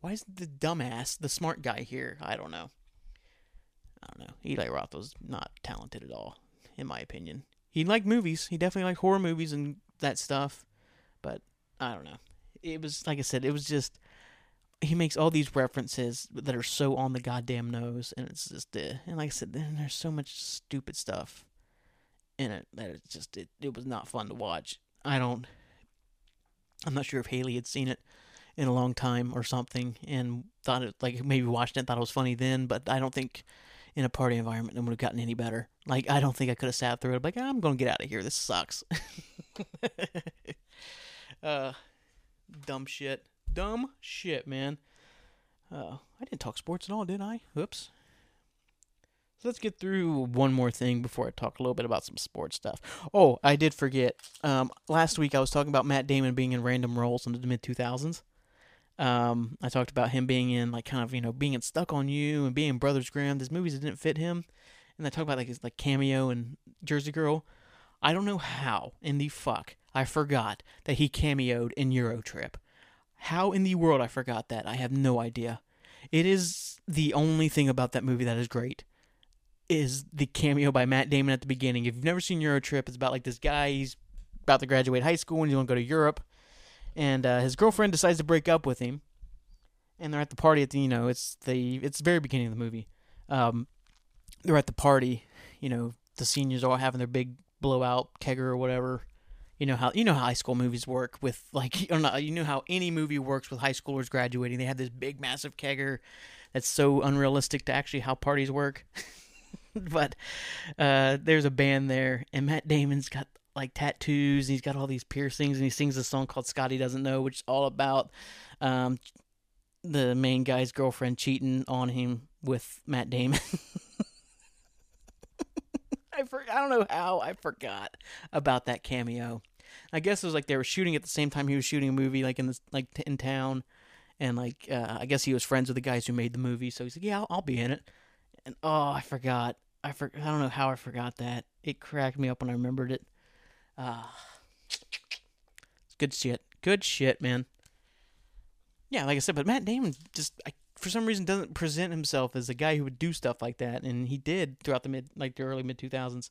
why is the dumbass the smart guy here? I don't know. I don't know. Eli Roth was not talented at all, in my opinion. He liked movies. He definitely liked horror movies and that stuff. But I don't know. It was like I said. It was just he makes all these references that are so on the goddamn nose, and it's just uh, and like I said, then there's so much stupid stuff in it that it's just it, it was not fun to watch. I don't. I'm not sure if Haley had seen it in a long time or something and thought it like maybe watched it thought it was funny then, but I don't think in a party environment it would have gotten any better. Like I don't think I could have sat through it. Like I'm gonna get out of here. This sucks. uh, dumb shit. Dumb shit, man. Uh, I didn't talk sports at all, did I? Oops. So let's get through one more thing before I talk a little bit about some sports stuff. Oh, I did forget. Um, last week I was talking about Matt Damon being in random roles in the mid 2000s. Um, I talked about him being in like kind of you know being in Stuck on You and being in Brothers Grimm. These movies that didn't fit him, and I talked about like his like cameo and Jersey Girl. I don't know how in the fuck I forgot that he cameoed in Eurotrip. How in the world I forgot that? I have no idea. It is the only thing about that movie that is great. Is the cameo by Matt Damon at the beginning. If you've never seen Eurotrip, it's about like this guy. He's about to graduate high school and he's going to go to Europe and uh, his girlfriend decides to break up with him, and they're at the party at the you know it's the it's the very beginning of the movie. Um, they're at the party, you know, the seniors are all having their big blowout kegger or whatever. You know how you know how high school movies work with like or not, you know how any movie works with high schoolers graduating. They have this big massive kegger that's so unrealistic to actually how parties work. but uh, there's a band there, and Matt Damon's got like tattoos. And he's got all these piercings, and he sings a song called "Scotty Doesn't Know," which is all about um, the main guy's girlfriend cheating on him with Matt Damon. I for, I don't know how I forgot about that cameo. I guess it was like they were shooting at the same time he was shooting a movie, like in this like in town, and like uh, I guess he was friends with the guys who made the movie, so he's like, "Yeah, I'll, I'll be in it." And oh, I forgot. I for, I don't know how I forgot that. It cracked me up when I remembered it. Ah, it's good shit. Good shit, man. Yeah, like I said, but Matt Damon just I, for some reason doesn't present himself as a guy who would do stuff like that, and he did throughout the mid, like the early mid two thousands.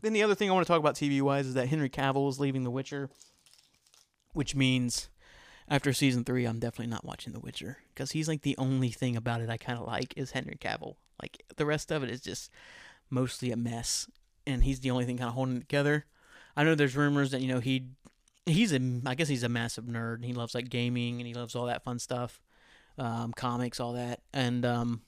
Then the other thing I want to talk about TV wise is that Henry Cavill is leaving The Witcher, which means after season three, I'm definitely not watching The Witcher because he's like the only thing about it I kind of like is Henry Cavill. Like the rest of it is just mostly a mess, and he's the only thing kind of holding it together. I know there's rumors that you know he he's a I guess he's a massive nerd. He loves like gaming and he loves all that fun stuff, um, comics, all that, and um,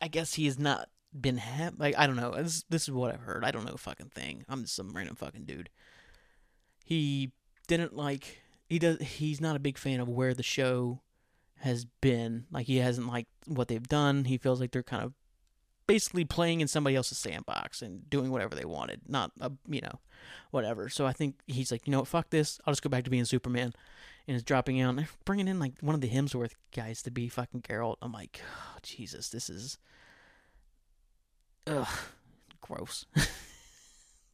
I guess he has not been ha- like I don't know. This this is what I've heard. I don't know a fucking thing. I'm just some random fucking dude. He didn't like he does he's not a big fan of where the show has been. Like he hasn't liked what they've done. He feels like they're kind of basically playing in somebody else's sandbox and doing whatever they wanted, not a, you know, whatever. So I think he's like, you know what, fuck this. I'll just go back to being Superman, and is dropping out and bringing in like one of the Hemsworth guys to be fucking Geralt. I'm like, oh, Jesus, this is, ugh, gross.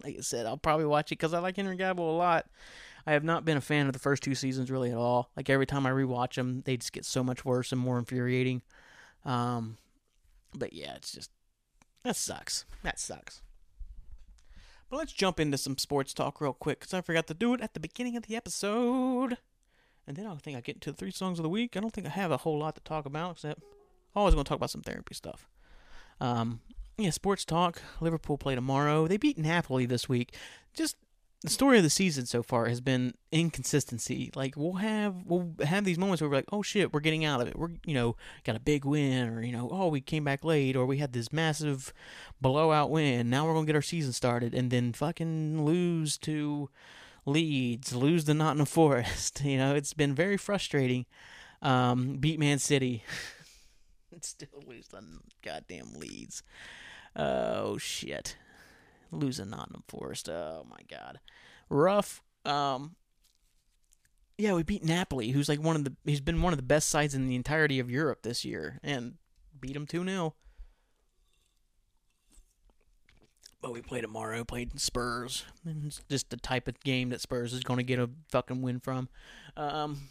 like I said, I'll probably watch it because I like Henry Cavill a lot. I have not been a fan of the first two seasons really at all. Like every time I rewatch them, they just get so much worse and more infuriating. Um, but yeah, it's just that sucks. That sucks. But let's jump into some sports talk real quick because I forgot to do it at the beginning of the episode. And then I think I get to the three songs of the week. I don't think I have a whole lot to talk about except I was going to talk about some therapy stuff. Um, yeah, sports talk. Liverpool play tomorrow. They beat Napoli this week. Just the story of the season so far has been inconsistency. Like we'll have we'll have these moments where we're like, oh shit, we're getting out of it. We're you know got a big win, or you know, oh we came back late, or we had this massive blowout win. Now we're gonna get our season started, and then fucking lose to Leeds, lose to Nottingham Forest. You know, it's been very frustrating. Um, beat Man City, still lose to goddamn Leeds. Oh shit losing Nottingham Forest. Oh my god, rough. Um, Yeah, we beat Napoli, who's like one of the he's been one of the best sides in the entirety of Europe this year, and beat him two 0 But we play tomorrow, played Spurs. It's just the type of game that Spurs is going to get a fucking win from. Um,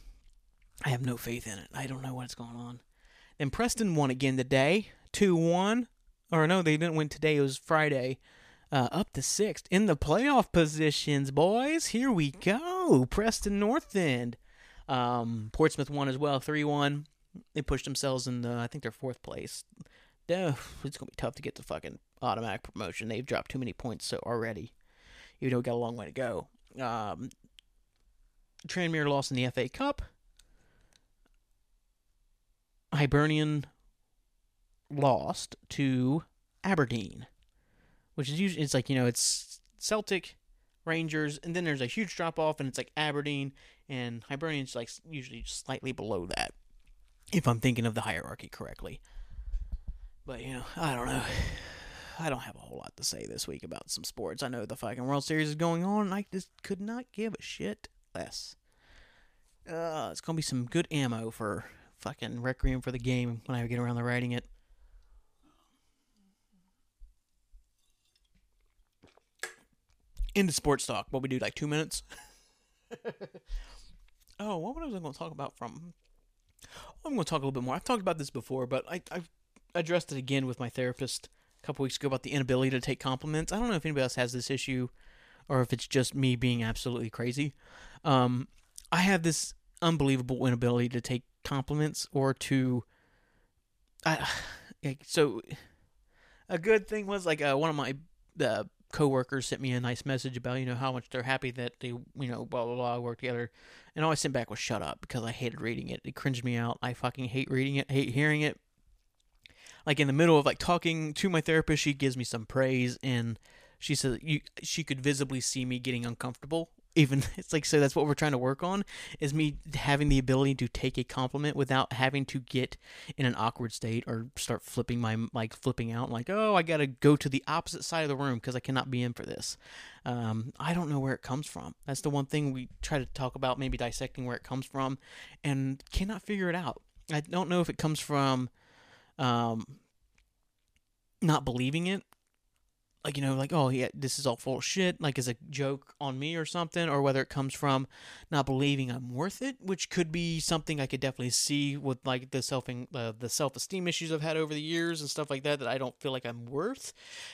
I have no faith in it. I don't know what's going on. Then Preston won again today, two one. Or no, they didn't win today. It was Friday. Uh, up to sixth in the playoff positions, boys. Here we go. Preston North End. Um, Portsmouth won as well, three one. They pushed themselves in the, I think they're fourth place. It's gonna be tough to get the fucking automatic promotion. They've dropped too many points so already. Though we got a long way to go. Um, Tranmere lost in the FA Cup. Hibernian lost to Aberdeen, which is usually it's like you know it's Celtic, Rangers, and then there's a huge drop off, and it's like Aberdeen and Hibernian's like usually slightly below that, if I'm thinking of the hierarchy correctly. But you know, I don't know. I don't have a whole lot to say this week about some sports. I know the fucking World Series is going on, and I just could not give a shit less. Uh, it's gonna be some good ammo for fucking Requiem for the game when I get around to writing it. Into sports talk. What we do, like two minutes? oh, what was I going to talk about from? I'm going to talk a little bit more. I've talked about this before, but I, I've addressed it again with my therapist a couple weeks ago about the inability to take compliments. I don't know if anybody else has this issue or if it's just me being absolutely crazy. Um, I have this unbelievable inability to take compliments or to. I, so, a good thing was like uh, one of my uh, coworkers sent me a nice message about you know how much they're happy that they you know blah blah blah work together, and all I sent back was shut up because I hated reading it. It cringed me out. I fucking hate reading it. Hate hearing it. Like in the middle of like talking to my therapist, she gives me some praise and she said you she could visibly see me getting uncomfortable. Even it's like so that's what we're trying to work on is me having the ability to take a compliment without having to get in an awkward state or start flipping my like flipping out like oh i gotta go to the opposite side of the room because i cannot be in for this. Um, i don't know where it comes from. That's the one thing we try to talk about maybe dissecting where it comes from and cannot figure it out. I don't know if it comes from um, not believing it. Like you know like oh yeah this is all full shit. Like as a joke on me or something or whether it comes from not believing i'm worth it which could be something i could definitely see with like the self uh, the self-esteem issues i've had over the years and stuff like that that i don't feel like i'm worth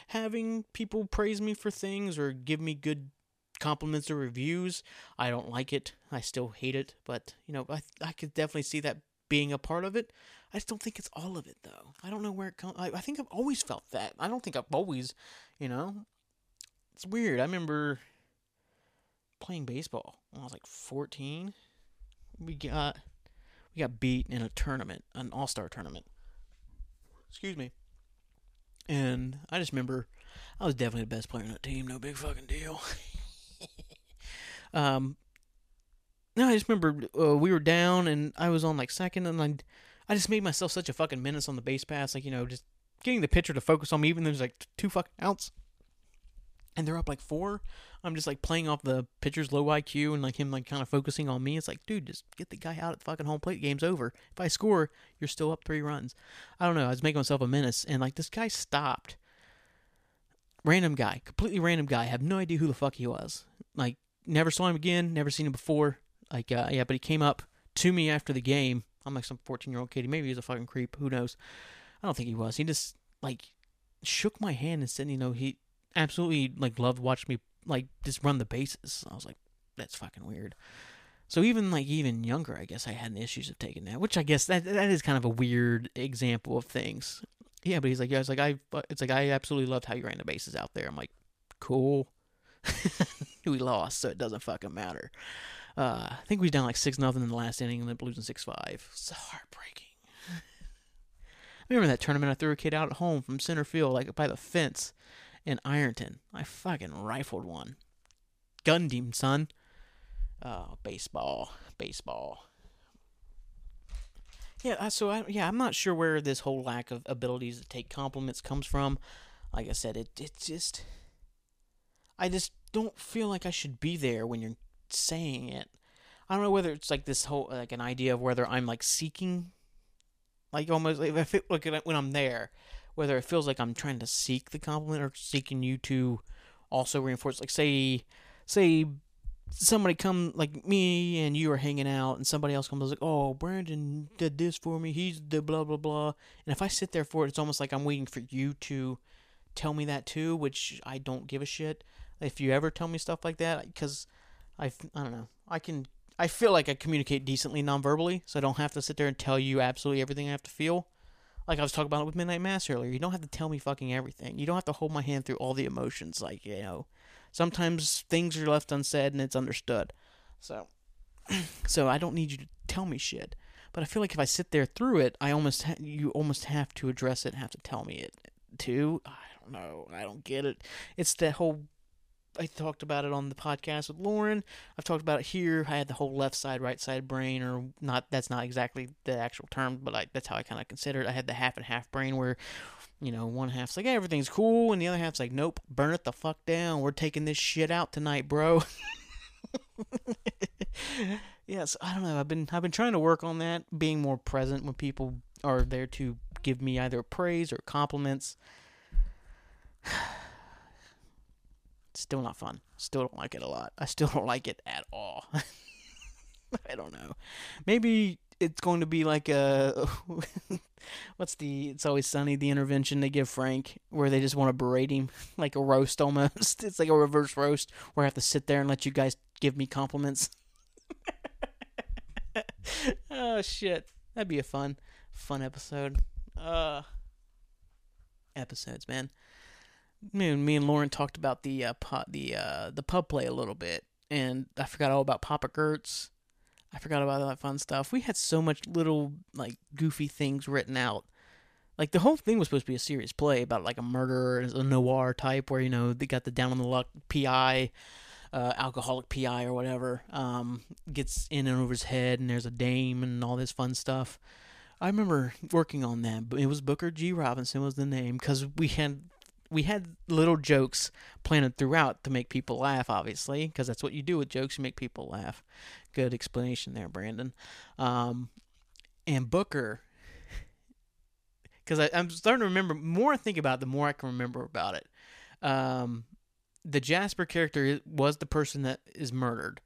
having people praise me for things or give me good compliments or reviews. I don't like it. I still hate it. But you know i, I could definitely see that being a part of it I just don't think it's all of it though. I don't know where it comes. I, I think I've always felt that. I don't think I've always, you know, it's weird. I remember playing baseball when I was like 14. We got we got beat in a tournament, an all-star tournament. Excuse me. And I just remember I was definitely the best player on that team. No big fucking deal. um, no, I just remember uh, we were down and I was on like second, and I I just made myself such a fucking menace on the base pass, like you know, just getting the pitcher to focus on me, even though there's like two fucking outs, and they're up like four. I'm just like playing off the pitcher's low IQ and like him like kind of focusing on me. It's like, dude, just get the guy out at the fucking home plate. Game's over. If I score, you're still up three runs. I don't know. I was making myself a menace, and like this guy stopped. Random guy, completely random guy. Have no idea who the fuck he was. Like, never saw him again. Never seen him before. Like, uh, yeah, but he came up to me after the game I'm like some 14 year old kid. Maybe he's a fucking creep. Who knows? I don't think he was. He just like shook my hand and said, you know, he absolutely like loved watching me like just run the bases. I was like, that's fucking weird. So even like even younger, I guess I had the issues of taking that, which I guess that that is kind of a weird example of things. Yeah, but he's like, yeah, it's like I, it's like I absolutely loved how you ran the bases out there. I'm like, cool. we lost, so it doesn't fucking matter. Uh, I think we down like six nothing in the last inning and then losing six five. So heartbreaking. I remember that tournament I threw a kid out at home from center field, like by the fence in Ironton. I fucking rifled one. Gunned him, son. Oh, baseball, baseball. Yeah, so I, yeah, I'm not sure where this whole lack of abilities to take compliments comes from. Like I said, it it just I just don't feel like I should be there when you're saying it. I don't know whether it's like this whole like an idea of whether I'm like seeking, like almost like if it like when I'm there, whether it feels like I'm trying to seek the compliment or seeking you to also reinforce. Like say, say somebody come like me and you are hanging out and somebody else comes like oh brandon did this for me he's the blah blah blah and if i sit there for it it's almost like i'm waiting for you to tell me that too which i don't give a shit if you ever tell me stuff like that because i i don't know i can i feel like i communicate decently non-verbally so i don't have to sit there and tell you absolutely everything i have to feel like I was talking about it with Midnight Mass earlier, you don't have to tell me fucking everything. You don't have to hold my hand through all the emotions. Like, you know, sometimes things are left unsaid and it's understood. So, so I don't need you to tell me shit. But I feel like if I sit there through it, I almost ha- you almost have to address it, have to tell me it too. I don't know. I don't get it. It's that whole I talked about it on the podcast with Lauren. I've talked about it here. I had the whole left side, right side brain, or not. That's not exactly the actual term, but I, that's how I kind of consider it. I had the half and half brain, where you know one half's like hey, everything's cool, and the other half's like nope, burn it the fuck down. We're taking this shit out tonight, bro. yes, I don't know. I've been I've been trying to work on that, being more present when people are there to give me either praise or compliments. Still not fun. Still don't like it a lot. I still don't like it at all. I don't know. Maybe it's going to be like a what's the it's always sunny the intervention they give Frank where they just want to berate him like a roast almost. It's like a reverse roast where I have to sit there and let you guys give me compliments. oh shit. That'd be a fun fun episode. Uh episodes, man me, me and Lauren talked about the uh, pub, the uh, the pub play a little bit, and I forgot all about Papa Gertz. I forgot about all that fun stuff. We had so much little like goofy things written out. Like the whole thing was supposed to be a serious play about like a murder, a noir type, where you know they got the down on the luck PI, uh, alcoholic PI or whatever, um, gets in and over his head, and there's a dame and all this fun stuff. I remember working on that, but it was Booker G. Robinson was the name because we had we had little jokes planted throughout to make people laugh, obviously, because that's what you do with jokes. You make people laugh. Good explanation there, Brandon. Um, and Booker, because I'm starting to remember more I think about it, the more I can remember about it. Um, the Jasper character was the person that is murdered.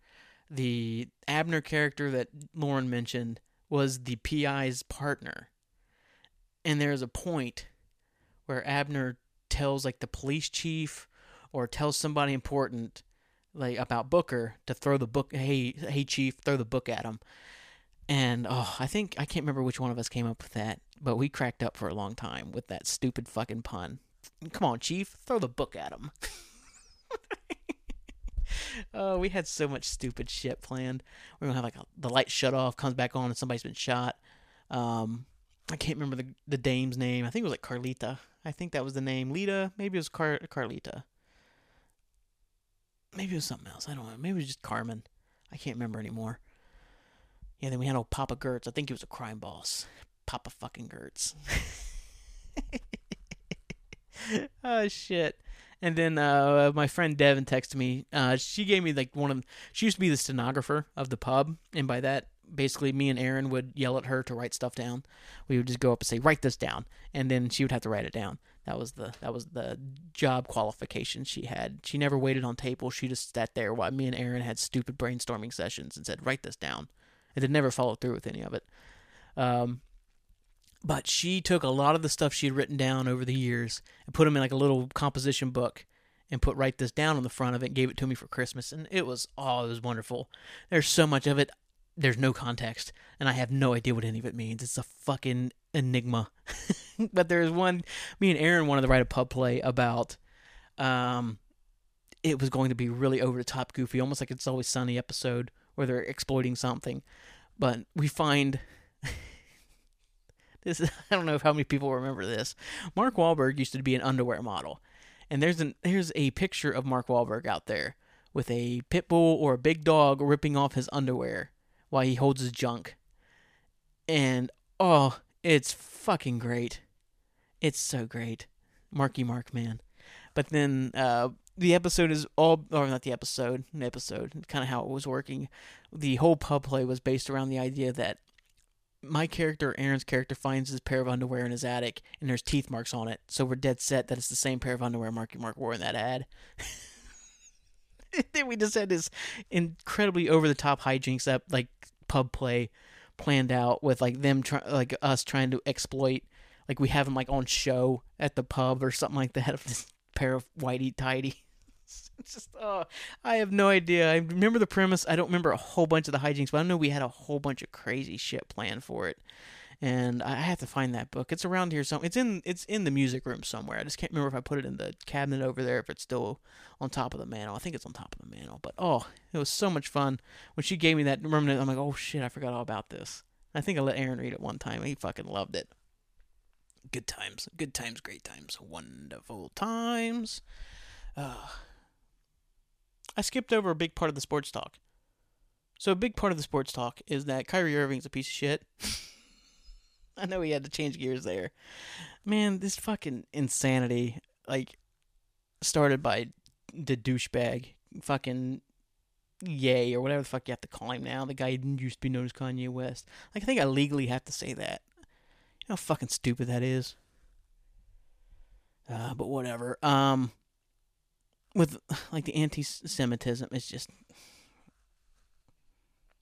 The Abner character that Lauren mentioned was the PI's partner. And there's a point where Abner tells like the police chief or tells somebody important like about Booker to throw the book hey hey chief throw the book at him and oh I think I can't remember which one of us came up with that but we cracked up for a long time with that stupid fucking pun. Come on chief throw the book at him oh we had so much stupid shit planned. We're gonna have like a, the light shut off comes back on and somebody's been shot. Um I can't remember the the dame's name. I think it was like Carlita. I think that was the name. Lita. Maybe it was Car- Carlita. Maybe it was something else. I don't know. Maybe it was just Carmen. I can't remember anymore. Yeah, then we had old Papa Gertz. I think he was a crime boss. Papa fucking Gertz. oh shit. And then uh, my friend Devin texted me. Uh, she gave me like one of. She used to be the stenographer of the pub, and by that basically me and Aaron would yell at her to write stuff down. We would just go up and say, "Write this down," and then she would have to write it down. That was the that was the job qualification she had. She never waited on table. She just sat there while me and Aaron had stupid brainstorming sessions and said, "Write this down," and then never followed through with any of it. Um, but she took a lot of the stuff she had written down over the years and put them in like a little composition book and put write this down on the front of it and gave it to me for Christmas and it was oh it was wonderful. There's so much of it there's no context, and I have no idea what any of it means. It's a fucking enigma. but there's one. Me and Aaron wanted to write a pub play about. Um, it was going to be really over the top, goofy, almost like it's always sunny episode where they're exploiting something. But we find this. I don't know if how many people remember this. Mark Wahlberg used to be an underwear model, and there's an there's a picture of Mark Wahlberg out there with a pit bull or a big dog ripping off his underwear while he holds his junk. And oh, it's fucking great. It's so great. Marky Mark, man. But then uh, the episode is all, or not the episode, an episode, kind of how it was working. The whole pub play was based around the idea that my character, Aaron's character, finds this pair of underwear in his attic, and there's teeth marks on it. So we're dead set that it's the same pair of underwear Marky Mark wore in that ad. then we just had this incredibly over the top hijinks up like pub play planned out with like them try like us trying to exploit like we have them like on show at the pub or something like that of this pair of whitey tidy. It's just oh, I have no idea. I remember the premise. I don't remember a whole bunch of the hijinks, but I know we had a whole bunch of crazy shit planned for it. And I have to find that book. It's around here somewhere. It's in it's in the music room somewhere. I just can't remember if I put it in the cabinet over there. If it's still on top of the mantle. I think it's on top of the mantle. But oh, it was so much fun when she gave me that. Remember, I'm like, oh shit, I forgot all about this. I think I let Aaron read it one time. He fucking loved it. Good times, good times, great times, wonderful times. Uh, I skipped over a big part of the sports talk. So a big part of the sports talk is that Kyrie Irving's a piece of shit. I know he had to change gears there. Man, this fucking insanity, like, started by the douchebag, fucking Ye, or whatever the fuck you have to call him now. The guy used to be known as Kanye West. Like, I think I legally have to say that. You know how fucking stupid that is? Uh, but whatever. Um, with like the anti-Semitism, it's just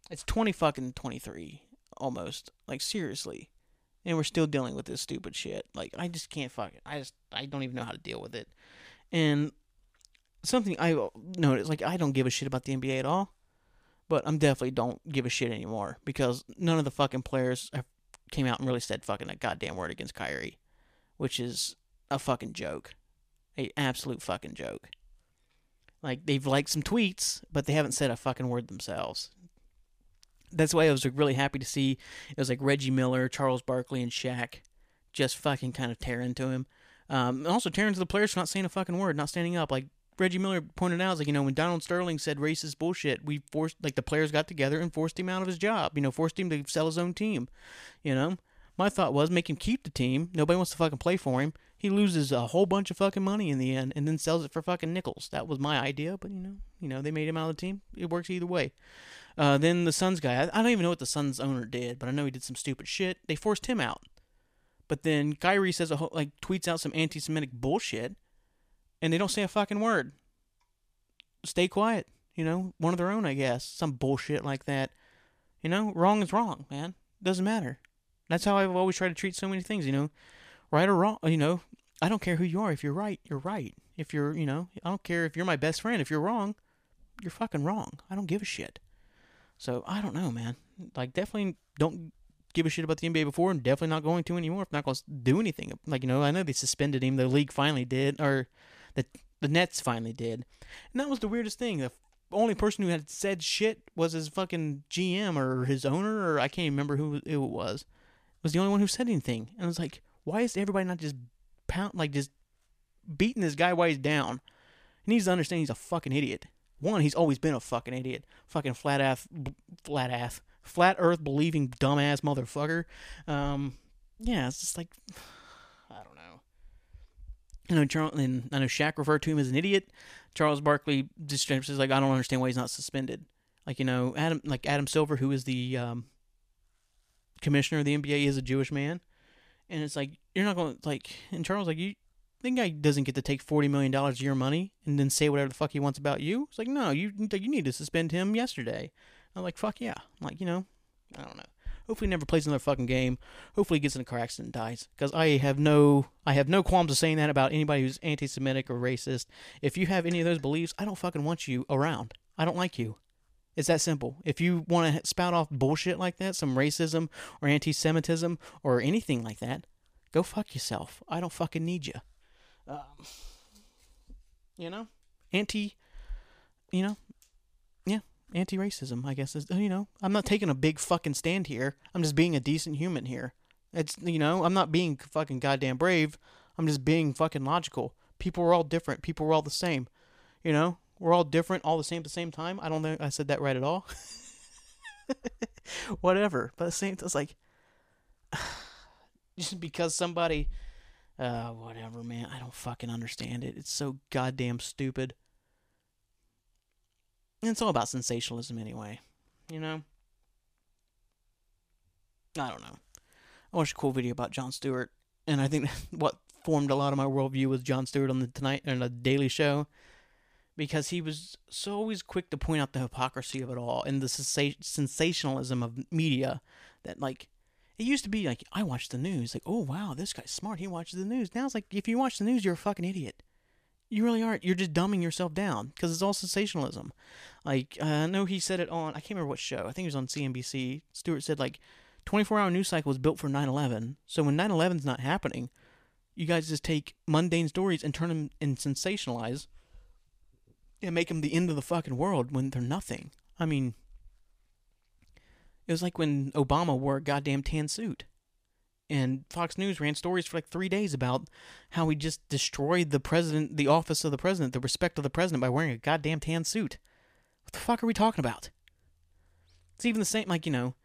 it's twenty fucking twenty three almost. Like seriously, and we're still dealing with this stupid shit. Like I just can't fucking. I just I don't even know how to deal with it. And something I noticed, like I don't give a shit about the NBA at all, but I'm definitely don't give a shit anymore because none of the fucking players have came out and really said fucking a goddamn word against Kyrie, which is a fucking joke, a absolute fucking joke. Like they've liked some tweets, but they haven't said a fucking word themselves. That's why I was really happy to see it was like Reggie Miller, Charles Barkley, and Shaq just fucking kind of tear into him. Um, and also tearing to the players for not saying a fucking word, not standing up. Like Reggie Miller pointed out, like you know when Donald Sterling said racist bullshit, we forced like the players got together and forced him out of his job. You know, forced him to sell his own team. You know, my thought was make him keep the team. Nobody wants to fucking play for him. He loses a whole bunch of fucking money in the end, and then sells it for fucking nickels. That was my idea, but you know, you know, they made him out of the team. It works either way. Uh, then the Suns guy, I, I don't even know what the Suns owner did, but I know he did some stupid shit. They forced him out. But then Kyrie says a like tweets out some anti-Semitic bullshit, and they don't say a fucking word. Stay quiet, you know, one of their own, I guess. Some bullshit like that. You know, wrong is wrong, man. Doesn't matter. That's how I've always tried to treat so many things, you know. Right or wrong, you know, I don't care who you are. If you're right, you're right. If you're, you know, I don't care if you're my best friend. If you're wrong, you're fucking wrong. I don't give a shit. So I don't know, man. Like, definitely don't give a shit about the NBA before, and definitely not going to anymore. If not going to do anything, like you know, I know they suspended him. The league finally did, or the the Nets finally did, and that was the weirdest thing. The only person who had said shit was his fucking GM or his owner, or I can't remember who it was. Was the only one who said anything, and I was like, why is everybody not just pound like just beating this guy while he's down? He needs to understand he's a fucking idiot. One, he's always been a fucking idiot. Fucking flat ass, flat ass, flat earth believing dumbass motherfucker. Um, yeah, it's just like, I don't know. I know Charles, and I know Shaq referred to him as an idiot. Charles Barkley just says like, I don't understand why he's not suspended. Like you know, Adam, like Adam Silver, who is the um, commissioner of the NBA, is a Jewish man, and it's like you're not going to like. And Charles like you the guy doesn't get to take forty million dollars of your money and then say whatever the fuck he wants about you. It's like, no, you you need to suspend him yesterday. I'm like, fuck yeah. I'm like, you know, I don't know. Hopefully, he never plays another fucking game. Hopefully, he gets in a car accident and dies. Because I have no, I have no qualms of saying that about anybody who's anti-Semitic or racist. If you have any of those beliefs, I don't fucking want you around. I don't like you. It's that simple. If you want to spout off bullshit like that, some racism or anti-Semitism or anything like that, go fuck yourself. I don't fucking need you. Um, you know, anti, you know, yeah, anti-racism. I guess is you know, I'm not taking a big fucking stand here. I'm just being a decent human here. It's you know, I'm not being fucking goddamn brave. I'm just being fucking logical. People are all different. People are all the same. You know, we're all different, all the same at the same time. I don't think I said that right at all. Whatever, but the same, it's like just because somebody uh, whatever, man. I don't fucking understand it. It's so goddamn stupid. And it's all about sensationalism anyway. You know? I don't know. I watched a cool video about Jon Stewart, and I think what formed a lot of my worldview was Jon Stewart on the Tonight and the Daily Show, because he was so always quick to point out the hypocrisy of it all and the sensationalism of media. That like, it used to be like I watch the news, like oh wow this guy's smart, he watches the news. Now it's like if you watch the news, you're a fucking idiot. You really aren't. You're just dumbing yourself down because it's all sensationalism. Like uh, I know he said it on I can't remember what show. I think it was on CNBC. Stewart said like 24 hour news cycle was built for 9 11. So when 9 11's not happening, you guys just take mundane stories and turn them and sensationalize and make them the end of the fucking world when they're nothing. I mean, it was like when Obama wore a goddamn tan suit. And Fox News ran stories for like three days about how he just destroyed the president, the office of the president, the respect of the president by wearing a goddamn tan suit. What the fuck are we talking about? It's even the same, like, you know,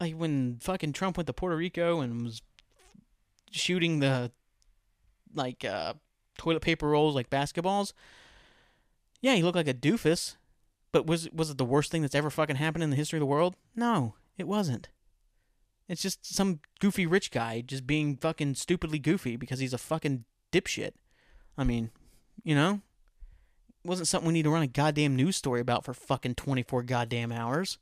like when fucking Trump went to Puerto Rico and was shooting the like uh, toilet paper rolls like basketballs. Yeah, he looked like a doofus, but was was it the worst thing that's ever fucking happened in the history of the world? No, it wasn't. It's just some goofy rich guy just being fucking stupidly goofy because he's a fucking dipshit. I mean, you know, it wasn't something we need to run a goddamn news story about for fucking 24 goddamn hours.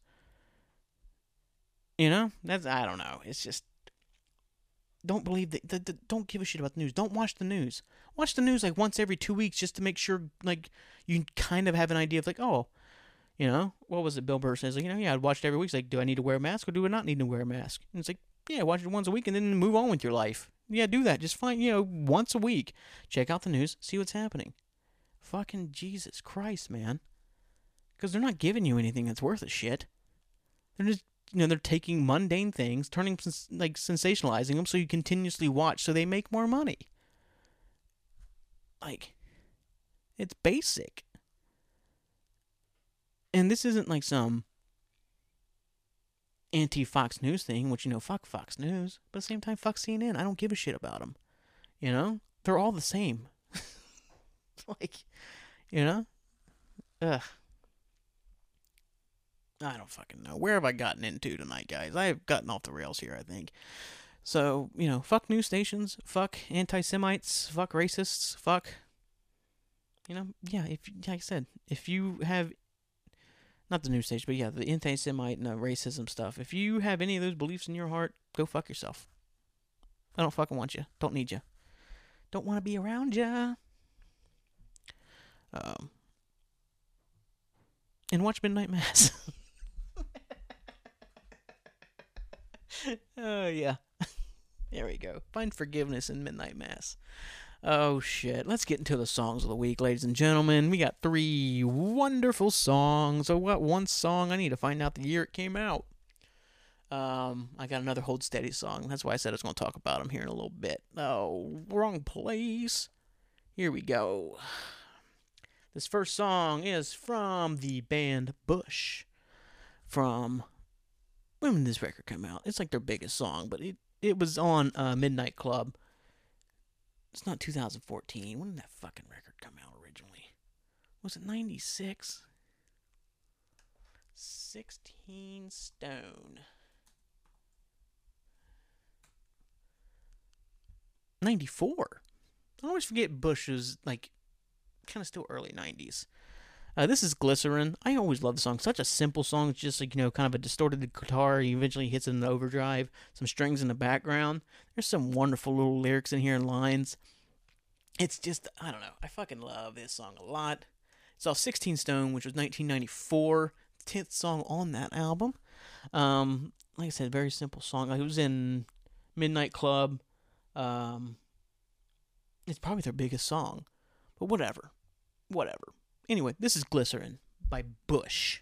You know, that's I don't know. It's just don't believe that. Don't give a shit about the news. Don't watch the news. Watch the news like once every two weeks just to make sure like you kind of have an idea of like oh, you know what was it? Bill Burr says like you know yeah I'd watch it every week. It's like do I need to wear a mask or do I not need to wear a mask? And it's like yeah watch it once a week and then move on with your life. Yeah do that. Just find you know once a week. Check out the news. See what's happening. Fucking Jesus Christ, man. Because they're not giving you anything that's worth a shit. They're just you know they're taking mundane things, turning like sensationalizing them, so you continuously watch, so they make more money. Like, it's basic. And this isn't like some anti Fox News thing, which you know, fuck Fox News, but at the same time, fuck CNN. I don't give a shit about them. You know, they're all the same. like, you know, ugh. I don't fucking know. Where have I gotten into tonight, guys? I have gotten off the rails here, I think. So, you know, fuck news stations, fuck anti Semites, fuck racists, fuck. You know, yeah, if, like I said, if you have. Not the news stage, but yeah, the anti Semite and the racism stuff. If you have any of those beliefs in your heart, go fuck yourself. I don't fucking want you. Don't need you. Don't want to be around you. Um, and watch Midnight Mass. oh yeah. there we go. Find forgiveness in Midnight Mass. Oh shit. Let's get into the songs of the week, ladies and gentlemen. We got three wonderful songs. Oh, what one song? I need to find out the year it came out. Um, I got another Hold Steady song. That's why I said I was going to talk about them here in a little bit. Oh, wrong place. Here we go. This first song is from the band Bush. From when did this record come out? It's like their biggest song, but it it was on uh, Midnight Club. It's not 2014. When did that fucking record come out originally? Was it 96? 16 Stone. 94. I always forget Bush is like kind of still early 90s. Uh, this is Glycerine. I always love the song. Such a simple song. It's just like, you know, kind of a distorted guitar. He eventually hits it in the overdrive. Some strings in the background. There's some wonderful little lyrics in here and lines. It's just, I don't know. I fucking love this song a lot. It's off 16 Stone, which was 1994. 10th song on that album. Um, like I said, very simple song. It was in Midnight Club. Um, it's probably their biggest song. But whatever. Whatever. Anyway, this is Glycerine by Bush.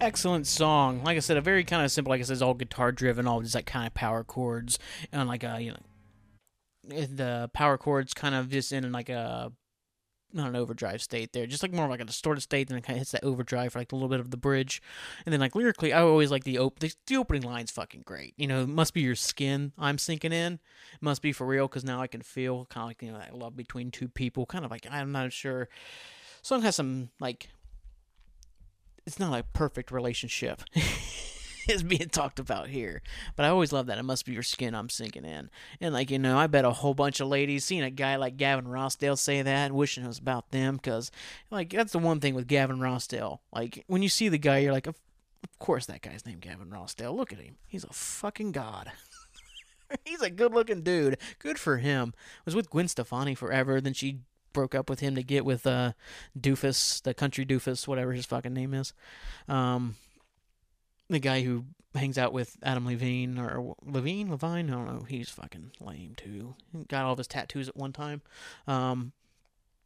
Excellent song. Like I said, a very kind of simple, like I said, it's all guitar driven, all just like kind of power chords and like a you know eh, the power chords kind of just in like a not an overdrive state there, just like more like a distorted state. Then it kind of hits that overdrive for like a little bit of the bridge, and then like lyrically, I always like the op- the, the opening line's fucking great. You know, must be your skin I'm sinking in. Must be for real because now I can feel kind of like you know that love between two people. Kind of like I'm not sure. Song has some like it's not a perfect relationship. is being talked about here. But I always love that. It must be your skin I'm sinking in. And, like, you know, I bet a whole bunch of ladies seeing a guy like Gavin Rossdale say that, wishing it was about them, because, like, that's the one thing with Gavin Rossdale. Like, when you see the guy, you're like, of, of course that guy's named Gavin Rossdale. Look at him. He's a fucking god. He's a good looking dude. Good for him. Was with Gwen Stefani forever. Then she broke up with him to get with uh Doofus, the country Doofus, whatever his fucking name is. Um the guy who hangs out with Adam Levine or Levine, Levine, I don't know. He's fucking lame too. Got all of his tattoos at one time. Um,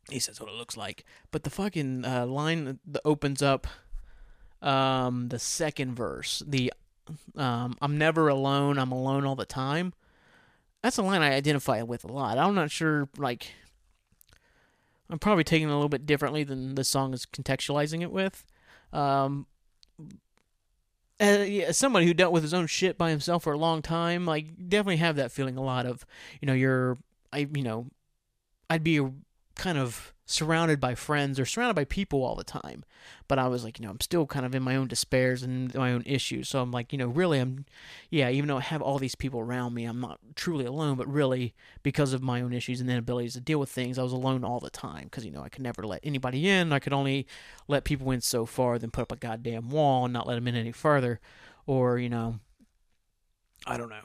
he says what it looks like, but the fucking uh, line that opens up um, the second verse, the um, "I'm never alone, I'm alone all the time." That's a line I identify with a lot. I'm not sure, like, I'm probably taking it a little bit differently than the song is contextualizing it with. Um, uh, yeah, somebody who dealt with his own shit by himself for a long time, like definitely have that feeling a lot of, you know, you're, I, you know, I'd be kind of surrounded by friends or surrounded by people all the time, but I was like, you know, I'm still kind of in my own despairs and my own issues. So I'm like, you know, really, I'm, yeah, even though I have all these people around me, I'm not truly alone, but really because of my own issues and inabilities to deal with things, I was alone all the time because you know I could never let anybody in. I could only let people in so far, then put up a goddamn wall and not let them in any further, or you know, I don't know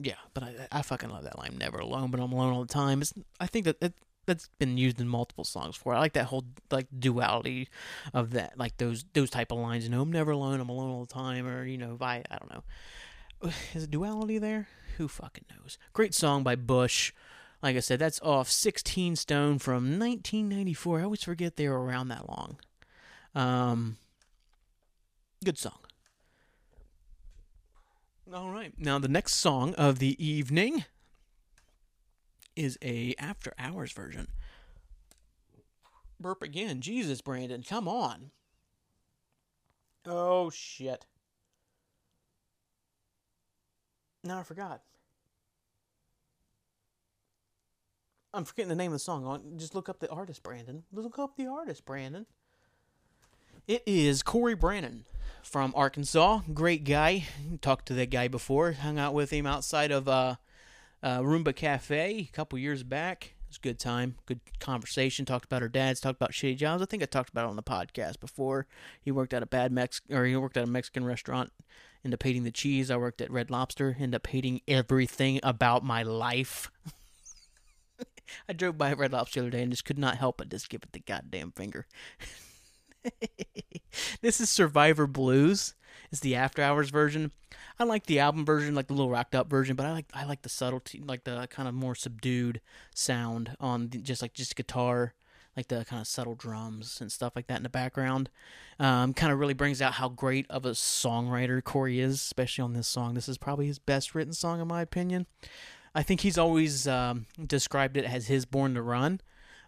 yeah, but I, I fucking love that line. Never alone, but I'm alone all the time. It's, I think that it, that's been used in multiple songs for. I like that whole like duality of that, like those those type of lines. You know, I'm never alone. I'm alone all the time, or you know, I I don't know. Is it duality there? Who fucking knows? Great song by Bush. Like I said, that's off 16 Stone from 1994. I always forget they were around that long. Um, good song. All right. Now the next song of the evening is a after hours version. Burp again. Jesus, Brandon, come on. Oh shit. Now I forgot. I'm forgetting the name of the song. Just look up the artist, Brandon. Look up the artist, Brandon. It is Cory Branan from Arkansas. Great guy. Talked to that guy before. Hung out with him outside of uh, uh, Rumba Cafe a couple years back. It was a good time, good conversation. Talked about her dad's, talked about shitty jobs. I think I talked about it on the podcast before. He worked at a bad Mex or he worked at a Mexican restaurant. Ended up hating the cheese. I worked at Red Lobster. Ended up hating everything about my life. I drove by Red Lobster the other day and just could not help but just give it the goddamn finger. this is Survivor Blues. It's the After Hours version. I like the album version, like the little rocked up version, but I like I like the subtlety, like the kind of more subdued sound on the, just like just guitar, like the kind of subtle drums and stuff like that in the background. Um, kind of really brings out how great of a songwriter Cory is, especially on this song. This is probably his best written song, in my opinion. I think he's always um, described it as his Born to Run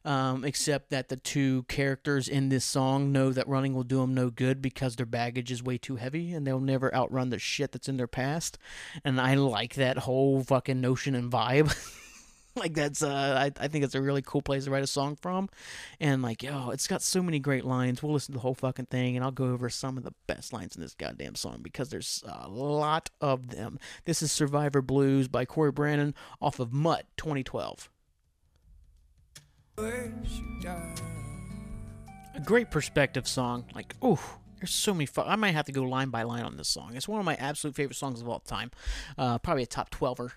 um, except that the two characters in this song know that running will do them no good because their baggage is way too heavy and they'll never outrun the shit that's in their past. And I like that whole fucking notion and vibe. like that's uh I, I think it's a really cool place to write a song from and like yo it's got so many great lines we'll listen to the whole fucking thing and i'll go over some of the best lines in this goddamn song because there's a lot of them this is survivor blues by cory branan off of mutt 2012 a great perspective song. Like, oh, there's so many. I might have to go line by line on this song. It's one of my absolute favorite songs of all time. Uh, probably a top 12er.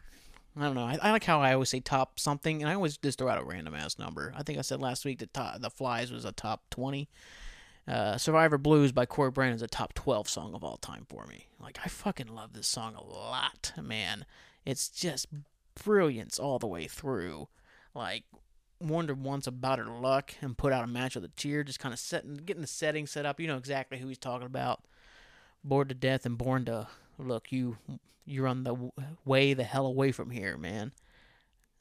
I don't know. I, I, like how I always say top something, and I always just throw out a random ass number. I think I said last week that top, The Flies was a top 20. Uh, Survivor Blues by Cory Branan is a top 12 song of all time for me. Like, I fucking love this song a lot, man. It's just brilliance all the way through. Like, wondered once about her luck and put out a match with a tear, just kind of setting, getting the setting set up. You know exactly who he's talking about. Bored to death and born to look. You, you're on the way the hell away from here, man.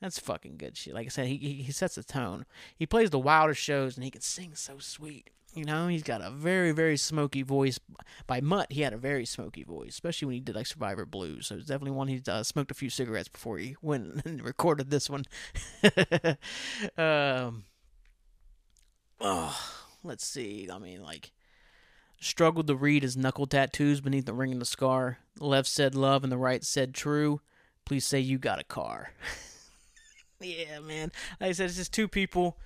That's fucking good shit. Like I said, he he sets the tone. He plays the wildest shows, and he can sing so sweet. You know, he's got a very, very smoky voice. By Mutt, he had a very smoky voice, especially when he did like Survivor Blues. So it's definitely one he uh, smoked a few cigarettes before he went and recorded this one. um, oh, let's see. I mean, like, struggled to read his knuckle tattoos beneath the ring and the scar. The left said love and the right said true. Please say you got a car. yeah, man. Like I said, it's just two people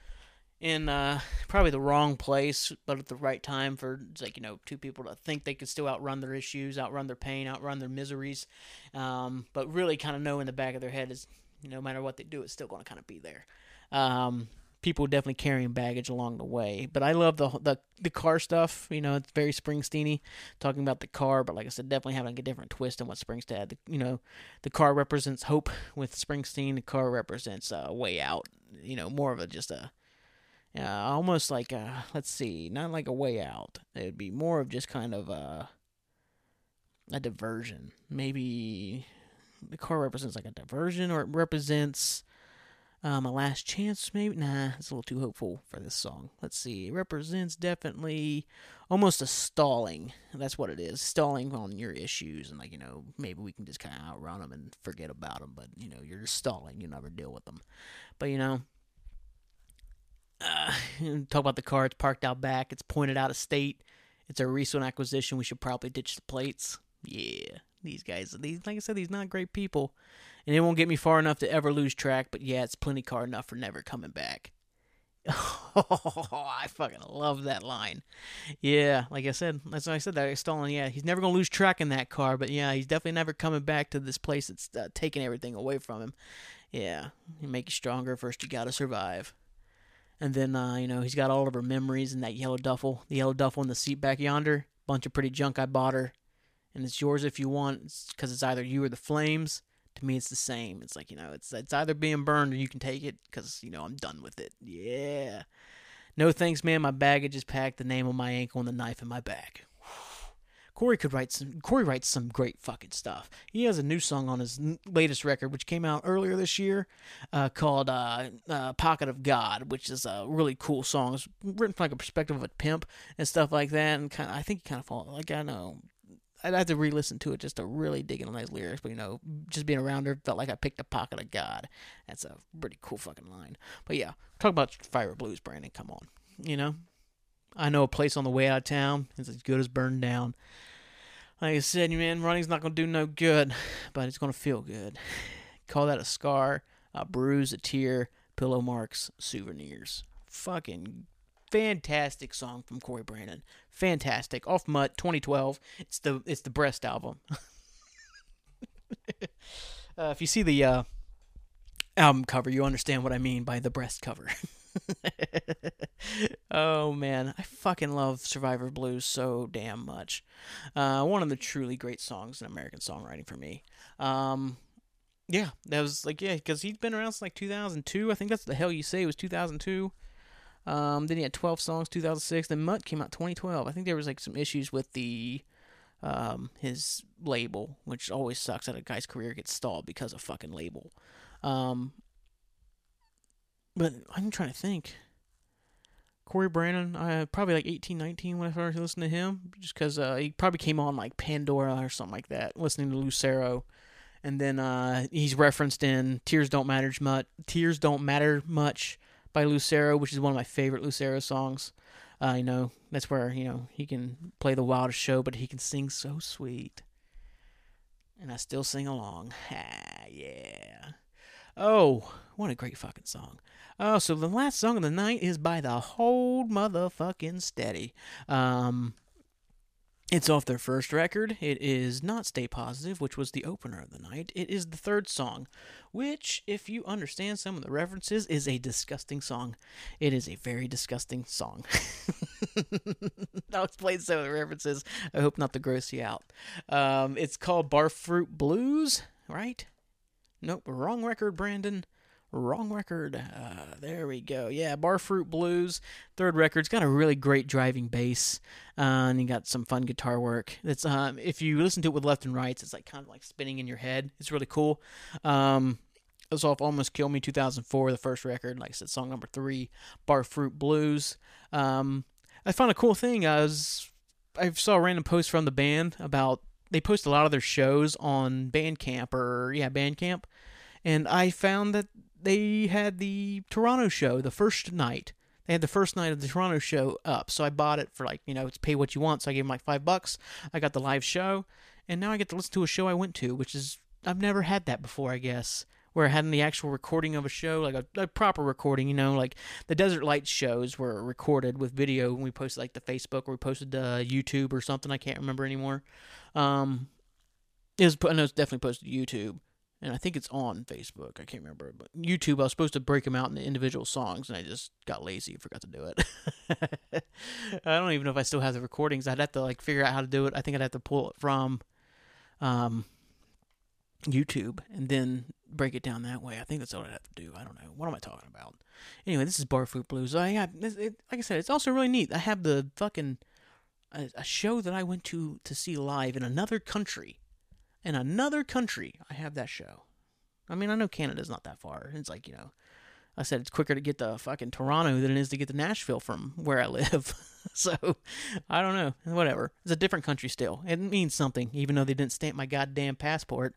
in uh, probably the wrong place, but at the right time for like you know two people to think they could still outrun their issues, outrun their pain, outrun their miseries, um, but really kind of know in the back of their head is no matter what they do, it's still going to kind of be there. Um, people definitely carrying baggage along the way, but I love the the the car stuff. You know, it's very Springsteeny, talking about the car, but like I said, definitely having a different twist than what Springsteen had. The, you know, the car represents hope with Springsteen. The car represents a uh, way out. You know, more of a just a uh, almost like a, let's see, not like a way out. It would be more of just kind of a, a diversion. Maybe the car represents like a diversion, or it represents um, a last chance. Maybe nah, it's a little too hopeful for this song. Let's see, it represents definitely almost a stalling. That's what it is, stalling on your issues, and like you know, maybe we can just kind of outrun them and forget about them. But you know, you're just stalling. You never deal with them. But you know uh, talk about the car. It's parked out back. It's pointed out of state. It's a recent acquisition. We should probably ditch the plates. Yeah, these guys. These, like I said, these not great people, and it won't get me far enough to ever lose track. But yeah, it's plenty car enough for never coming back. Oh, I fucking love that line. Yeah, like I said, that's what I said. That stolen. Yeah, he's never gonna lose track in that car, but yeah, he's definitely never coming back to this place that's uh, taking everything away from him. Yeah, you make you stronger. First, you gotta survive. And then, uh, you know, he's got all of her memories in that yellow duffel. The yellow duffel in the seat back yonder. Bunch of pretty junk I bought her. And it's yours if you want, because it's, it's either you or the flames. To me, it's the same. It's like, you know, it's, it's either being burned or you can take it, because, you know, I'm done with it. Yeah. No thanks, man. My baggage is packed. The name on my ankle and the knife in my back. Cory could write some. Cory writes some great fucking stuff. He has a new song on his latest record, which came out earlier this year, uh, called uh, uh, "Pocket of God," which is a really cool song. It's written from like a perspective of a pimp and stuff like that. And kind I think he kind of fall like I know. I'd have to re-listen to it just to really dig into those lyrics. But you know, just being around her felt like I picked a pocket of God. That's a pretty cool fucking line. But yeah, talk about Fire Blues, Brandon. Come on, you know. I know a place on the way out of town is as good as burned down. Like I said, you man, running's not gonna do no good, but it's gonna feel good. Call that a scar, a bruise, a tear, pillow marks, souvenirs. Fucking fantastic song from Cory Branan. Fantastic. Off Mutt 2012. It's the it's the breast album. uh, if you see the uh, album cover, you understand what I mean by the breast cover. oh man, I fucking love Survivor Blues so damn much. Uh, one of the truly great songs in American songwriting for me. Um, yeah, that was like yeah, because he's been around since like 2002. I think that's the hell you say it was 2002. Um, then he had 12 songs 2006. Then Mutt came out 2012. I think there was like some issues with the um his label, which always sucks that a guy's career gets stalled because of fucking label. Um, but I'm trying to think. Cory Branan, I probably like 18, 19 when I started listening to him, just because uh, he probably came on like Pandora or something like that, listening to Lucero, and then uh, he's referenced in "Tears Don't Matter Much." "Tears Don't Matter Much" by Lucero, which is one of my favorite Lucero songs. Uh, you know, that's where you know he can play the wildest show, but he can sing so sweet, and I still sing along. Ah, yeah. Oh, what a great fucking song. Oh, so the last song of the night is by the Hold Motherfucking Steady. Um, it's off their first record. It is not Stay Positive, which was the opener of the night. It is the third song, which, if you understand some of the references, is a disgusting song. It is a very disgusting song. I'll explain some of the references. I hope not to gross you out. Um, it's called Barfruit Blues, right? Nope, wrong record, Brandon. Wrong record. Uh, there we go. Yeah, Barfruit Blues, third record. It's got a really great driving bass, uh, and you got some fun guitar work. It's um, if you listen to it with left and rights, it's like kind of like spinning in your head. It's really cool. Um, It was off Almost Killed Me 2004, the first record. Like I said, song number three, Barfruit Blues. Um, I found a cool thing. I was I saw a random post from the band about they post a lot of their shows on Bandcamp or yeah Bandcamp, and I found that they had the Toronto show the first night. They had the first night of the Toronto show up, so I bought it for like you know it's pay what you want. So I gave them like five bucks. I got the live show, and now I get to listen to a show I went to, which is I've never had that before. I guess where I had the actual recording of a show, like a, a, proper recording, you know, like the Desert Lights shows were recorded with video and we posted like the Facebook or we posted uh, YouTube or something. I can't remember anymore. Um, it was, I know it's definitely posted to YouTube. And I think it's on Facebook. I can't remember, but YouTube. I was supposed to break them out into individual songs, and I just got lazy and forgot to do it. I don't even know if I still have the recordings. I'd have to like figure out how to do it. I think I'd have to pull it from, um, YouTube and then break it down that way. I think that's what I'd have to do. I don't know. What am I talking about? Anyway, this is Barfruit Blues. I have, it, like I said, it's also really neat. I have the fucking a, a, show that I went to to see live in another country. In another country, I have that show. I mean, I know Canada's not that far. It's like you know, I said it's quicker to get to fucking Toronto than it is to get to Nashville from where I live. so I don't know. Whatever. It's a different country still. It means something, even though they didn't stamp my goddamn passport.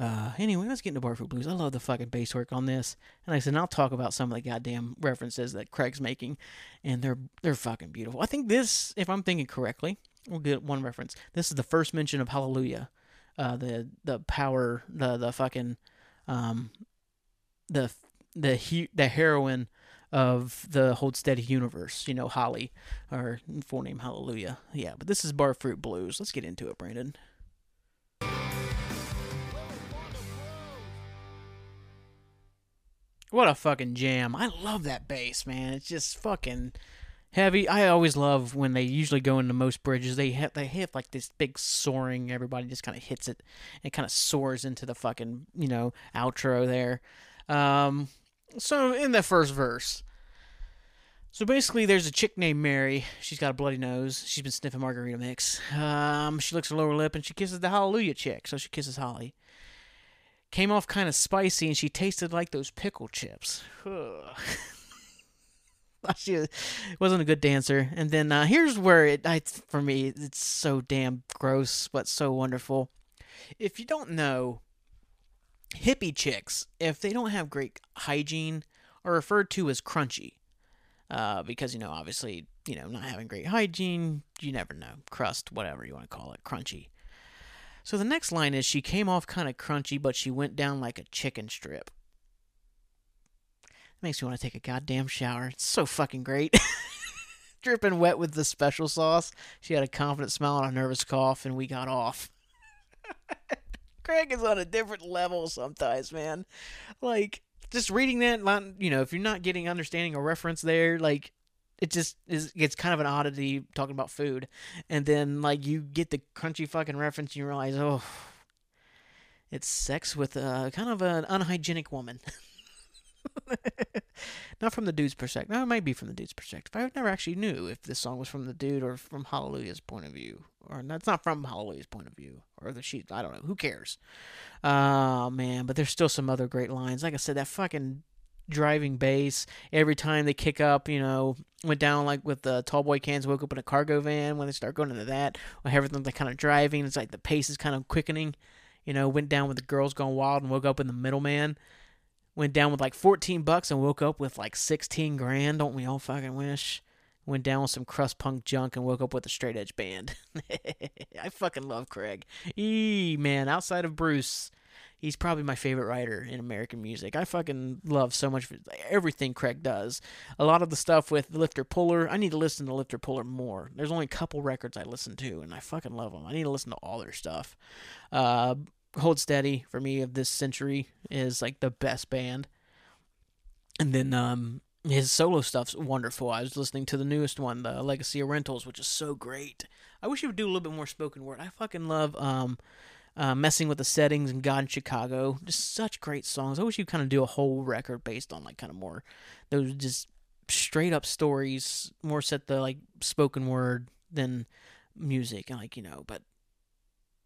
Uh, anyway, let's get into Barfruit Blues. I love the fucking bass work on this, and like I said, I'll talk about some of the goddamn references that Craig's making, and they're they're fucking beautiful. I think this, if I'm thinking correctly, we'll get one reference. This is the first mention of Hallelujah, uh, the the power, the the fucking, um, the the the heroine of the Hold Steady universe. You know, Holly, or full name Hallelujah. Yeah, but this is Barfruit Blues. Let's get into it, Brandon. What a fucking jam. I love that bass, man. It's just fucking heavy. I always love when they usually go into most bridges. They hit they hit like this big soaring. Everybody just kind of hits it and kind of soars into the fucking you know outro there. Um, so in the first verse. So basically, there's a chick named Mary. She's got a bloody nose. She's been sniffing margarita mix. Um, she licks her lower lip and she kisses the Hallelujah chick. So she kisses Holly came off kind of spicy and she tasted like those pickle chips. she wasn't a good dancer. And then uh, here's where it, I, for me, it's so damn gross, but so wonderful. If you don't know, hippie chicks, if they don't have great hygiene, are referred to as crunchy. Uh, because, you know, obviously, you know, not having great hygiene, you never know. Crust, whatever you want to call it, crunchy. So the next line is she came off kind of crunchy, but she went down like a chicken strip. Makes me want to take a goddamn shower. It's so fucking great. Dripping wet with the special sauce. She had a confident smile and a nervous cough, and we got off. Craig is on a different level sometimes, man. Like, just reading that, you know, if you're not getting understanding or reference there, like, it just is it's kind of an oddity talking about food and then like you get the crunchy fucking reference and you realize oh it's sex with a kind of an unhygienic woman not from the dude's perspective no it might be from the dude's perspective i never actually knew if this song was from the dude or from hallelujah's point of view or that's not from hallelujah's point of view or the sheet i don't know who cares oh man but there's still some other great lines like i said that fucking driving bass. Every time they kick up, you know, went down like with the tall boy cans, woke up in a cargo van when they start going into that. When everything's like kind of driving, it's like the pace is kind of quickening. You know, went down with the girls gone wild and woke up in the middleman. Went down with like 14 bucks and woke up with like 16 grand. Don't we all fucking wish? Went down with some crust punk junk and woke up with a straight edge band. I fucking love Craig. Eee, man, outside of Bruce, he's probably my favorite writer in American music. I fucking love so much everything Craig does. A lot of the stuff with Lifter Puller, I need to listen to Lifter Puller more. There's only a couple records I listen to, and I fucking love them. I need to listen to all their stuff. Uh, Hold Steady for me of this century is like the best band. And then um, his solo stuff's wonderful. I was listening to the newest one, the Legacy of Rentals, which is so great. I wish he would do a little bit more spoken word. I fucking love um, uh, messing with the settings and God in Chicago. Just such great songs. I wish you kind of do a whole record based on like kind of more those just straight up stories, more set the like spoken word than music and like you know. But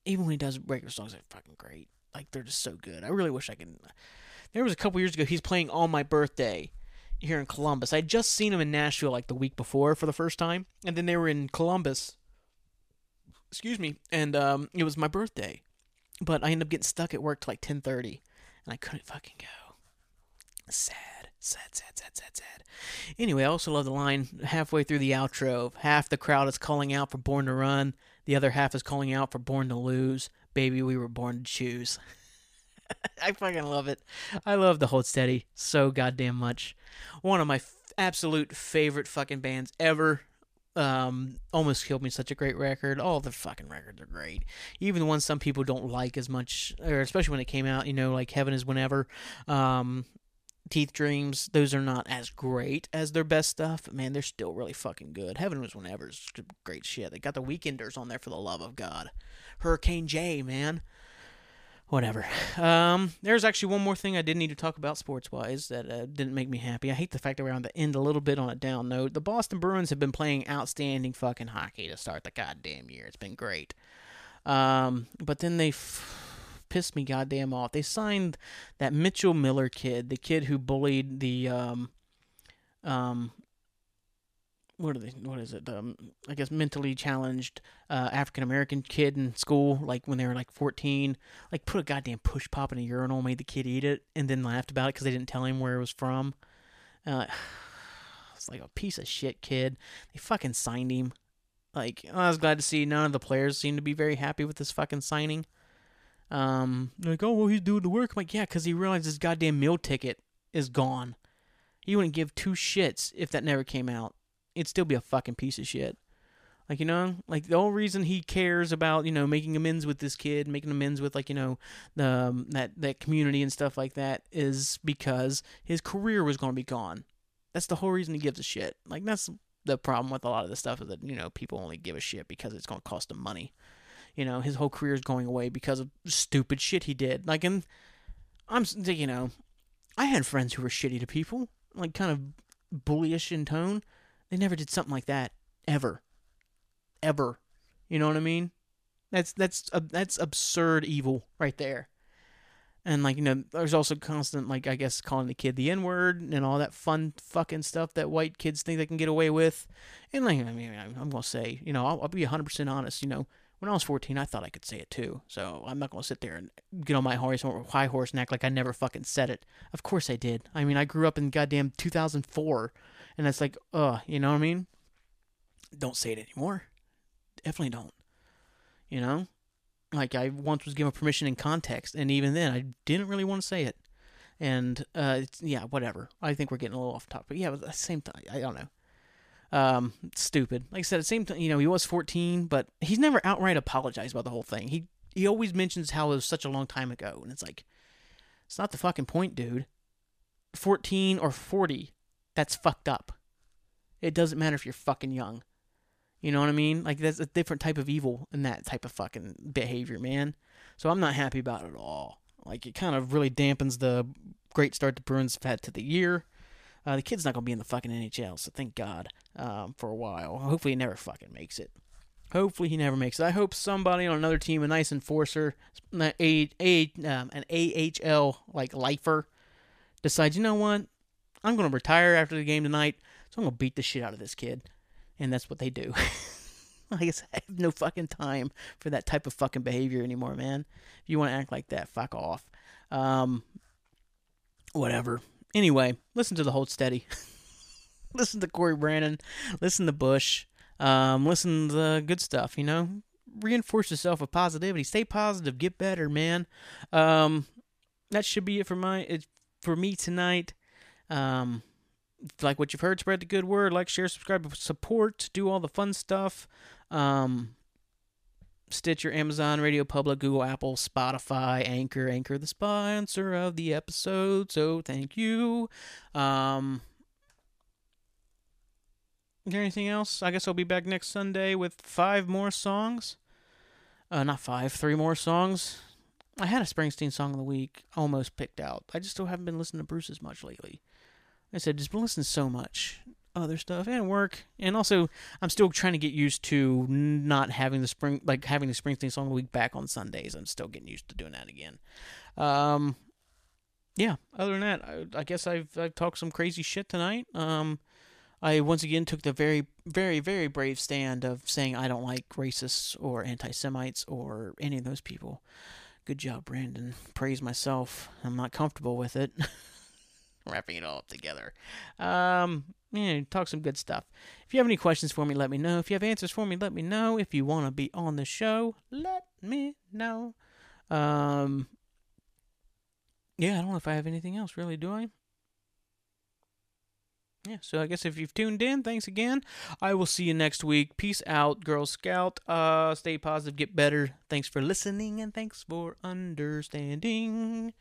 even when he does regular songs, they're fucking great. Like they're just so good. I really wish I could. There was a couple years ago he's playing on my birthday here in Columbus. I'd just seen him in Nashville like the week before for the first time, and then they were in Columbus. Excuse me, and um, it was my birthday, but I ended up getting stuck at work till like ten thirty, and I couldn't fucking go. Sad, sad, sad, sad, sad, sad. Anyway, I also love the line halfway through the outro. of Half the crowd is calling out for "Born to Run," the other half is calling out for "Born to Lose." Baby, we were born to choose. I fucking love it. I love the Hold Steady so goddamn much. One of my f- absolute favorite fucking bands ever. Um, almost killed me. Such a great record. All the fucking records are great. Even the ones some people don't like as much, or especially when it came out. You know, like Heaven is Whenever. Um, Teeth Dreams, those are not as great as their best stuff, but man, they're still really fucking good. Heaven was Whenever's great shit. They got the Weekenders on there for the love of God. Hurricane J, man whatever. Um, there's actually one more thing I did need to talk about sports wise that uh, didn't make me happy. I hate the fact that we're on the end a little bit on a down note. The Boston Bruins have been playing outstanding fucking hockey to start the goddamn year. It's been great. Um, but then they f- pissed me goddamn off. They signed that Mitchell Miller kid, the kid who bullied the um, um, what are they? What is it? Um, I guess mentally challenged uh, African American kid in school, like when they were like fourteen, like put a goddamn push pop in a urinal, made the kid eat it, and then laughed about it because they didn't tell him where it was from. Uh, it's like a piece of shit kid. They fucking signed him. Like I was glad to see none of the players seem to be very happy with this fucking signing. Um, like oh well he's doing the work. I'm like yeah, because he realized his goddamn meal ticket is gone. He wouldn't give two shits if that never came out it'd still be a fucking piece of shit. Like, you know, like the whole reason he cares about, you know, making amends with this kid, making amends with like, you know, the um, that that community and stuff like that is because his career was going to be gone. That's the whole reason he gives a shit. Like that's the problem with a lot of this stuff is that, you know, people only give a shit because it's going to cost them money. You know, his whole career is going away because of stupid shit he did. Like and I'm you know, I had friends who were shitty to people, like kind of bullyish in tone they never did something like that ever, ever. You know what I mean? That's that's uh, that's absurd evil right there. And like you know, there's also constant like I guess calling the kid the N word and all that fun fucking stuff that white kids think they can get away with. And like I mean, I'm gonna say, you know, I'll, I'll be 100 percent honest. You know, when I was 14, I thought I could say it too. So I'm not gonna sit there and get on my horse, high horse and act like I never fucking said it. Of course I did. I mean, I grew up in goddamn 2004 and it's like, uh, you know what I mean? Don't say it anymore. Definitely don't. You know? Like I once was given permission in context, and even then I didn't really want to say it. And uh, yeah, whatever. I think we're getting a little off topic. Yeah, but the same time, I don't know. Um, stupid. Like I said, same time, you know, he was 14, but he's never outright apologized about the whole thing. He he always mentions how it was such a long time ago, and it's like, it's not the fucking point, dude. 14 or 40 that's fucked up. It doesn't matter if you're fucking young. You know what I mean? Like that's a different type of evil in that type of fucking behavior, man. So I'm not happy about it at all. Like it kind of really dampens the great start the Bruins have had to the year. Uh, the kid's not gonna be in the fucking NHL, so thank God um, for a while. Hopefully he never fucking makes it. Hopefully he never makes it. I hope somebody on another team, a nice enforcer, a, a, um, an AHL like lifer, decides, you know what? I'm going to retire after the game tonight, so I'm going to beat the shit out of this kid. And that's what they do. like I said, I have no fucking time for that type of fucking behavior anymore, man. If you want to act like that, fuck off. Um, whatever. Anyway, listen to the Hold Steady. listen to Cory Branan. Listen to Bush. Um, listen to the good stuff, you know? Reinforce yourself with positivity. Stay positive. Get better, man. Um, that should be it for my it, for me tonight. Um, like what you've heard, spread the good word, like, share, subscribe, support, do all the fun stuff. Um, Stitcher, Amazon, Radio Public, Google, Apple, Spotify, Anchor, Anchor, the sponsor of the episode. So thank you. Um, is there anything else? I guess I'll be back next Sunday with five more songs. Uh, not five, three more songs. I had a Springsteen song of the week almost picked out. I just still haven't been listening to Bruce as much lately. I said, just been listening so much other stuff and work, and also I'm still trying to get used to not having the spring like having the Springsteen song of week back on Sundays. I'm still getting used to doing that again. Um, yeah, other than that, I, I guess I've I've talked some crazy shit tonight. Um, I once again took the very, very, very brave stand of saying I don't like racists or anti Semites or any of those people. Good job, Brandon. Praise myself. I'm not comfortable with it. Wrapping it all up together. Um, yeah, talk some good stuff. If you have any questions for me, let me know. If you have answers for me, let me know. If you want to be on the show, let me know. Um, yeah, I don't know if I have anything else, really, do I? Yeah, so I guess if you've tuned in, thanks again. I will see you next week. Peace out, Girl Scout. Uh, stay positive, get better. Thanks for listening, and thanks for understanding.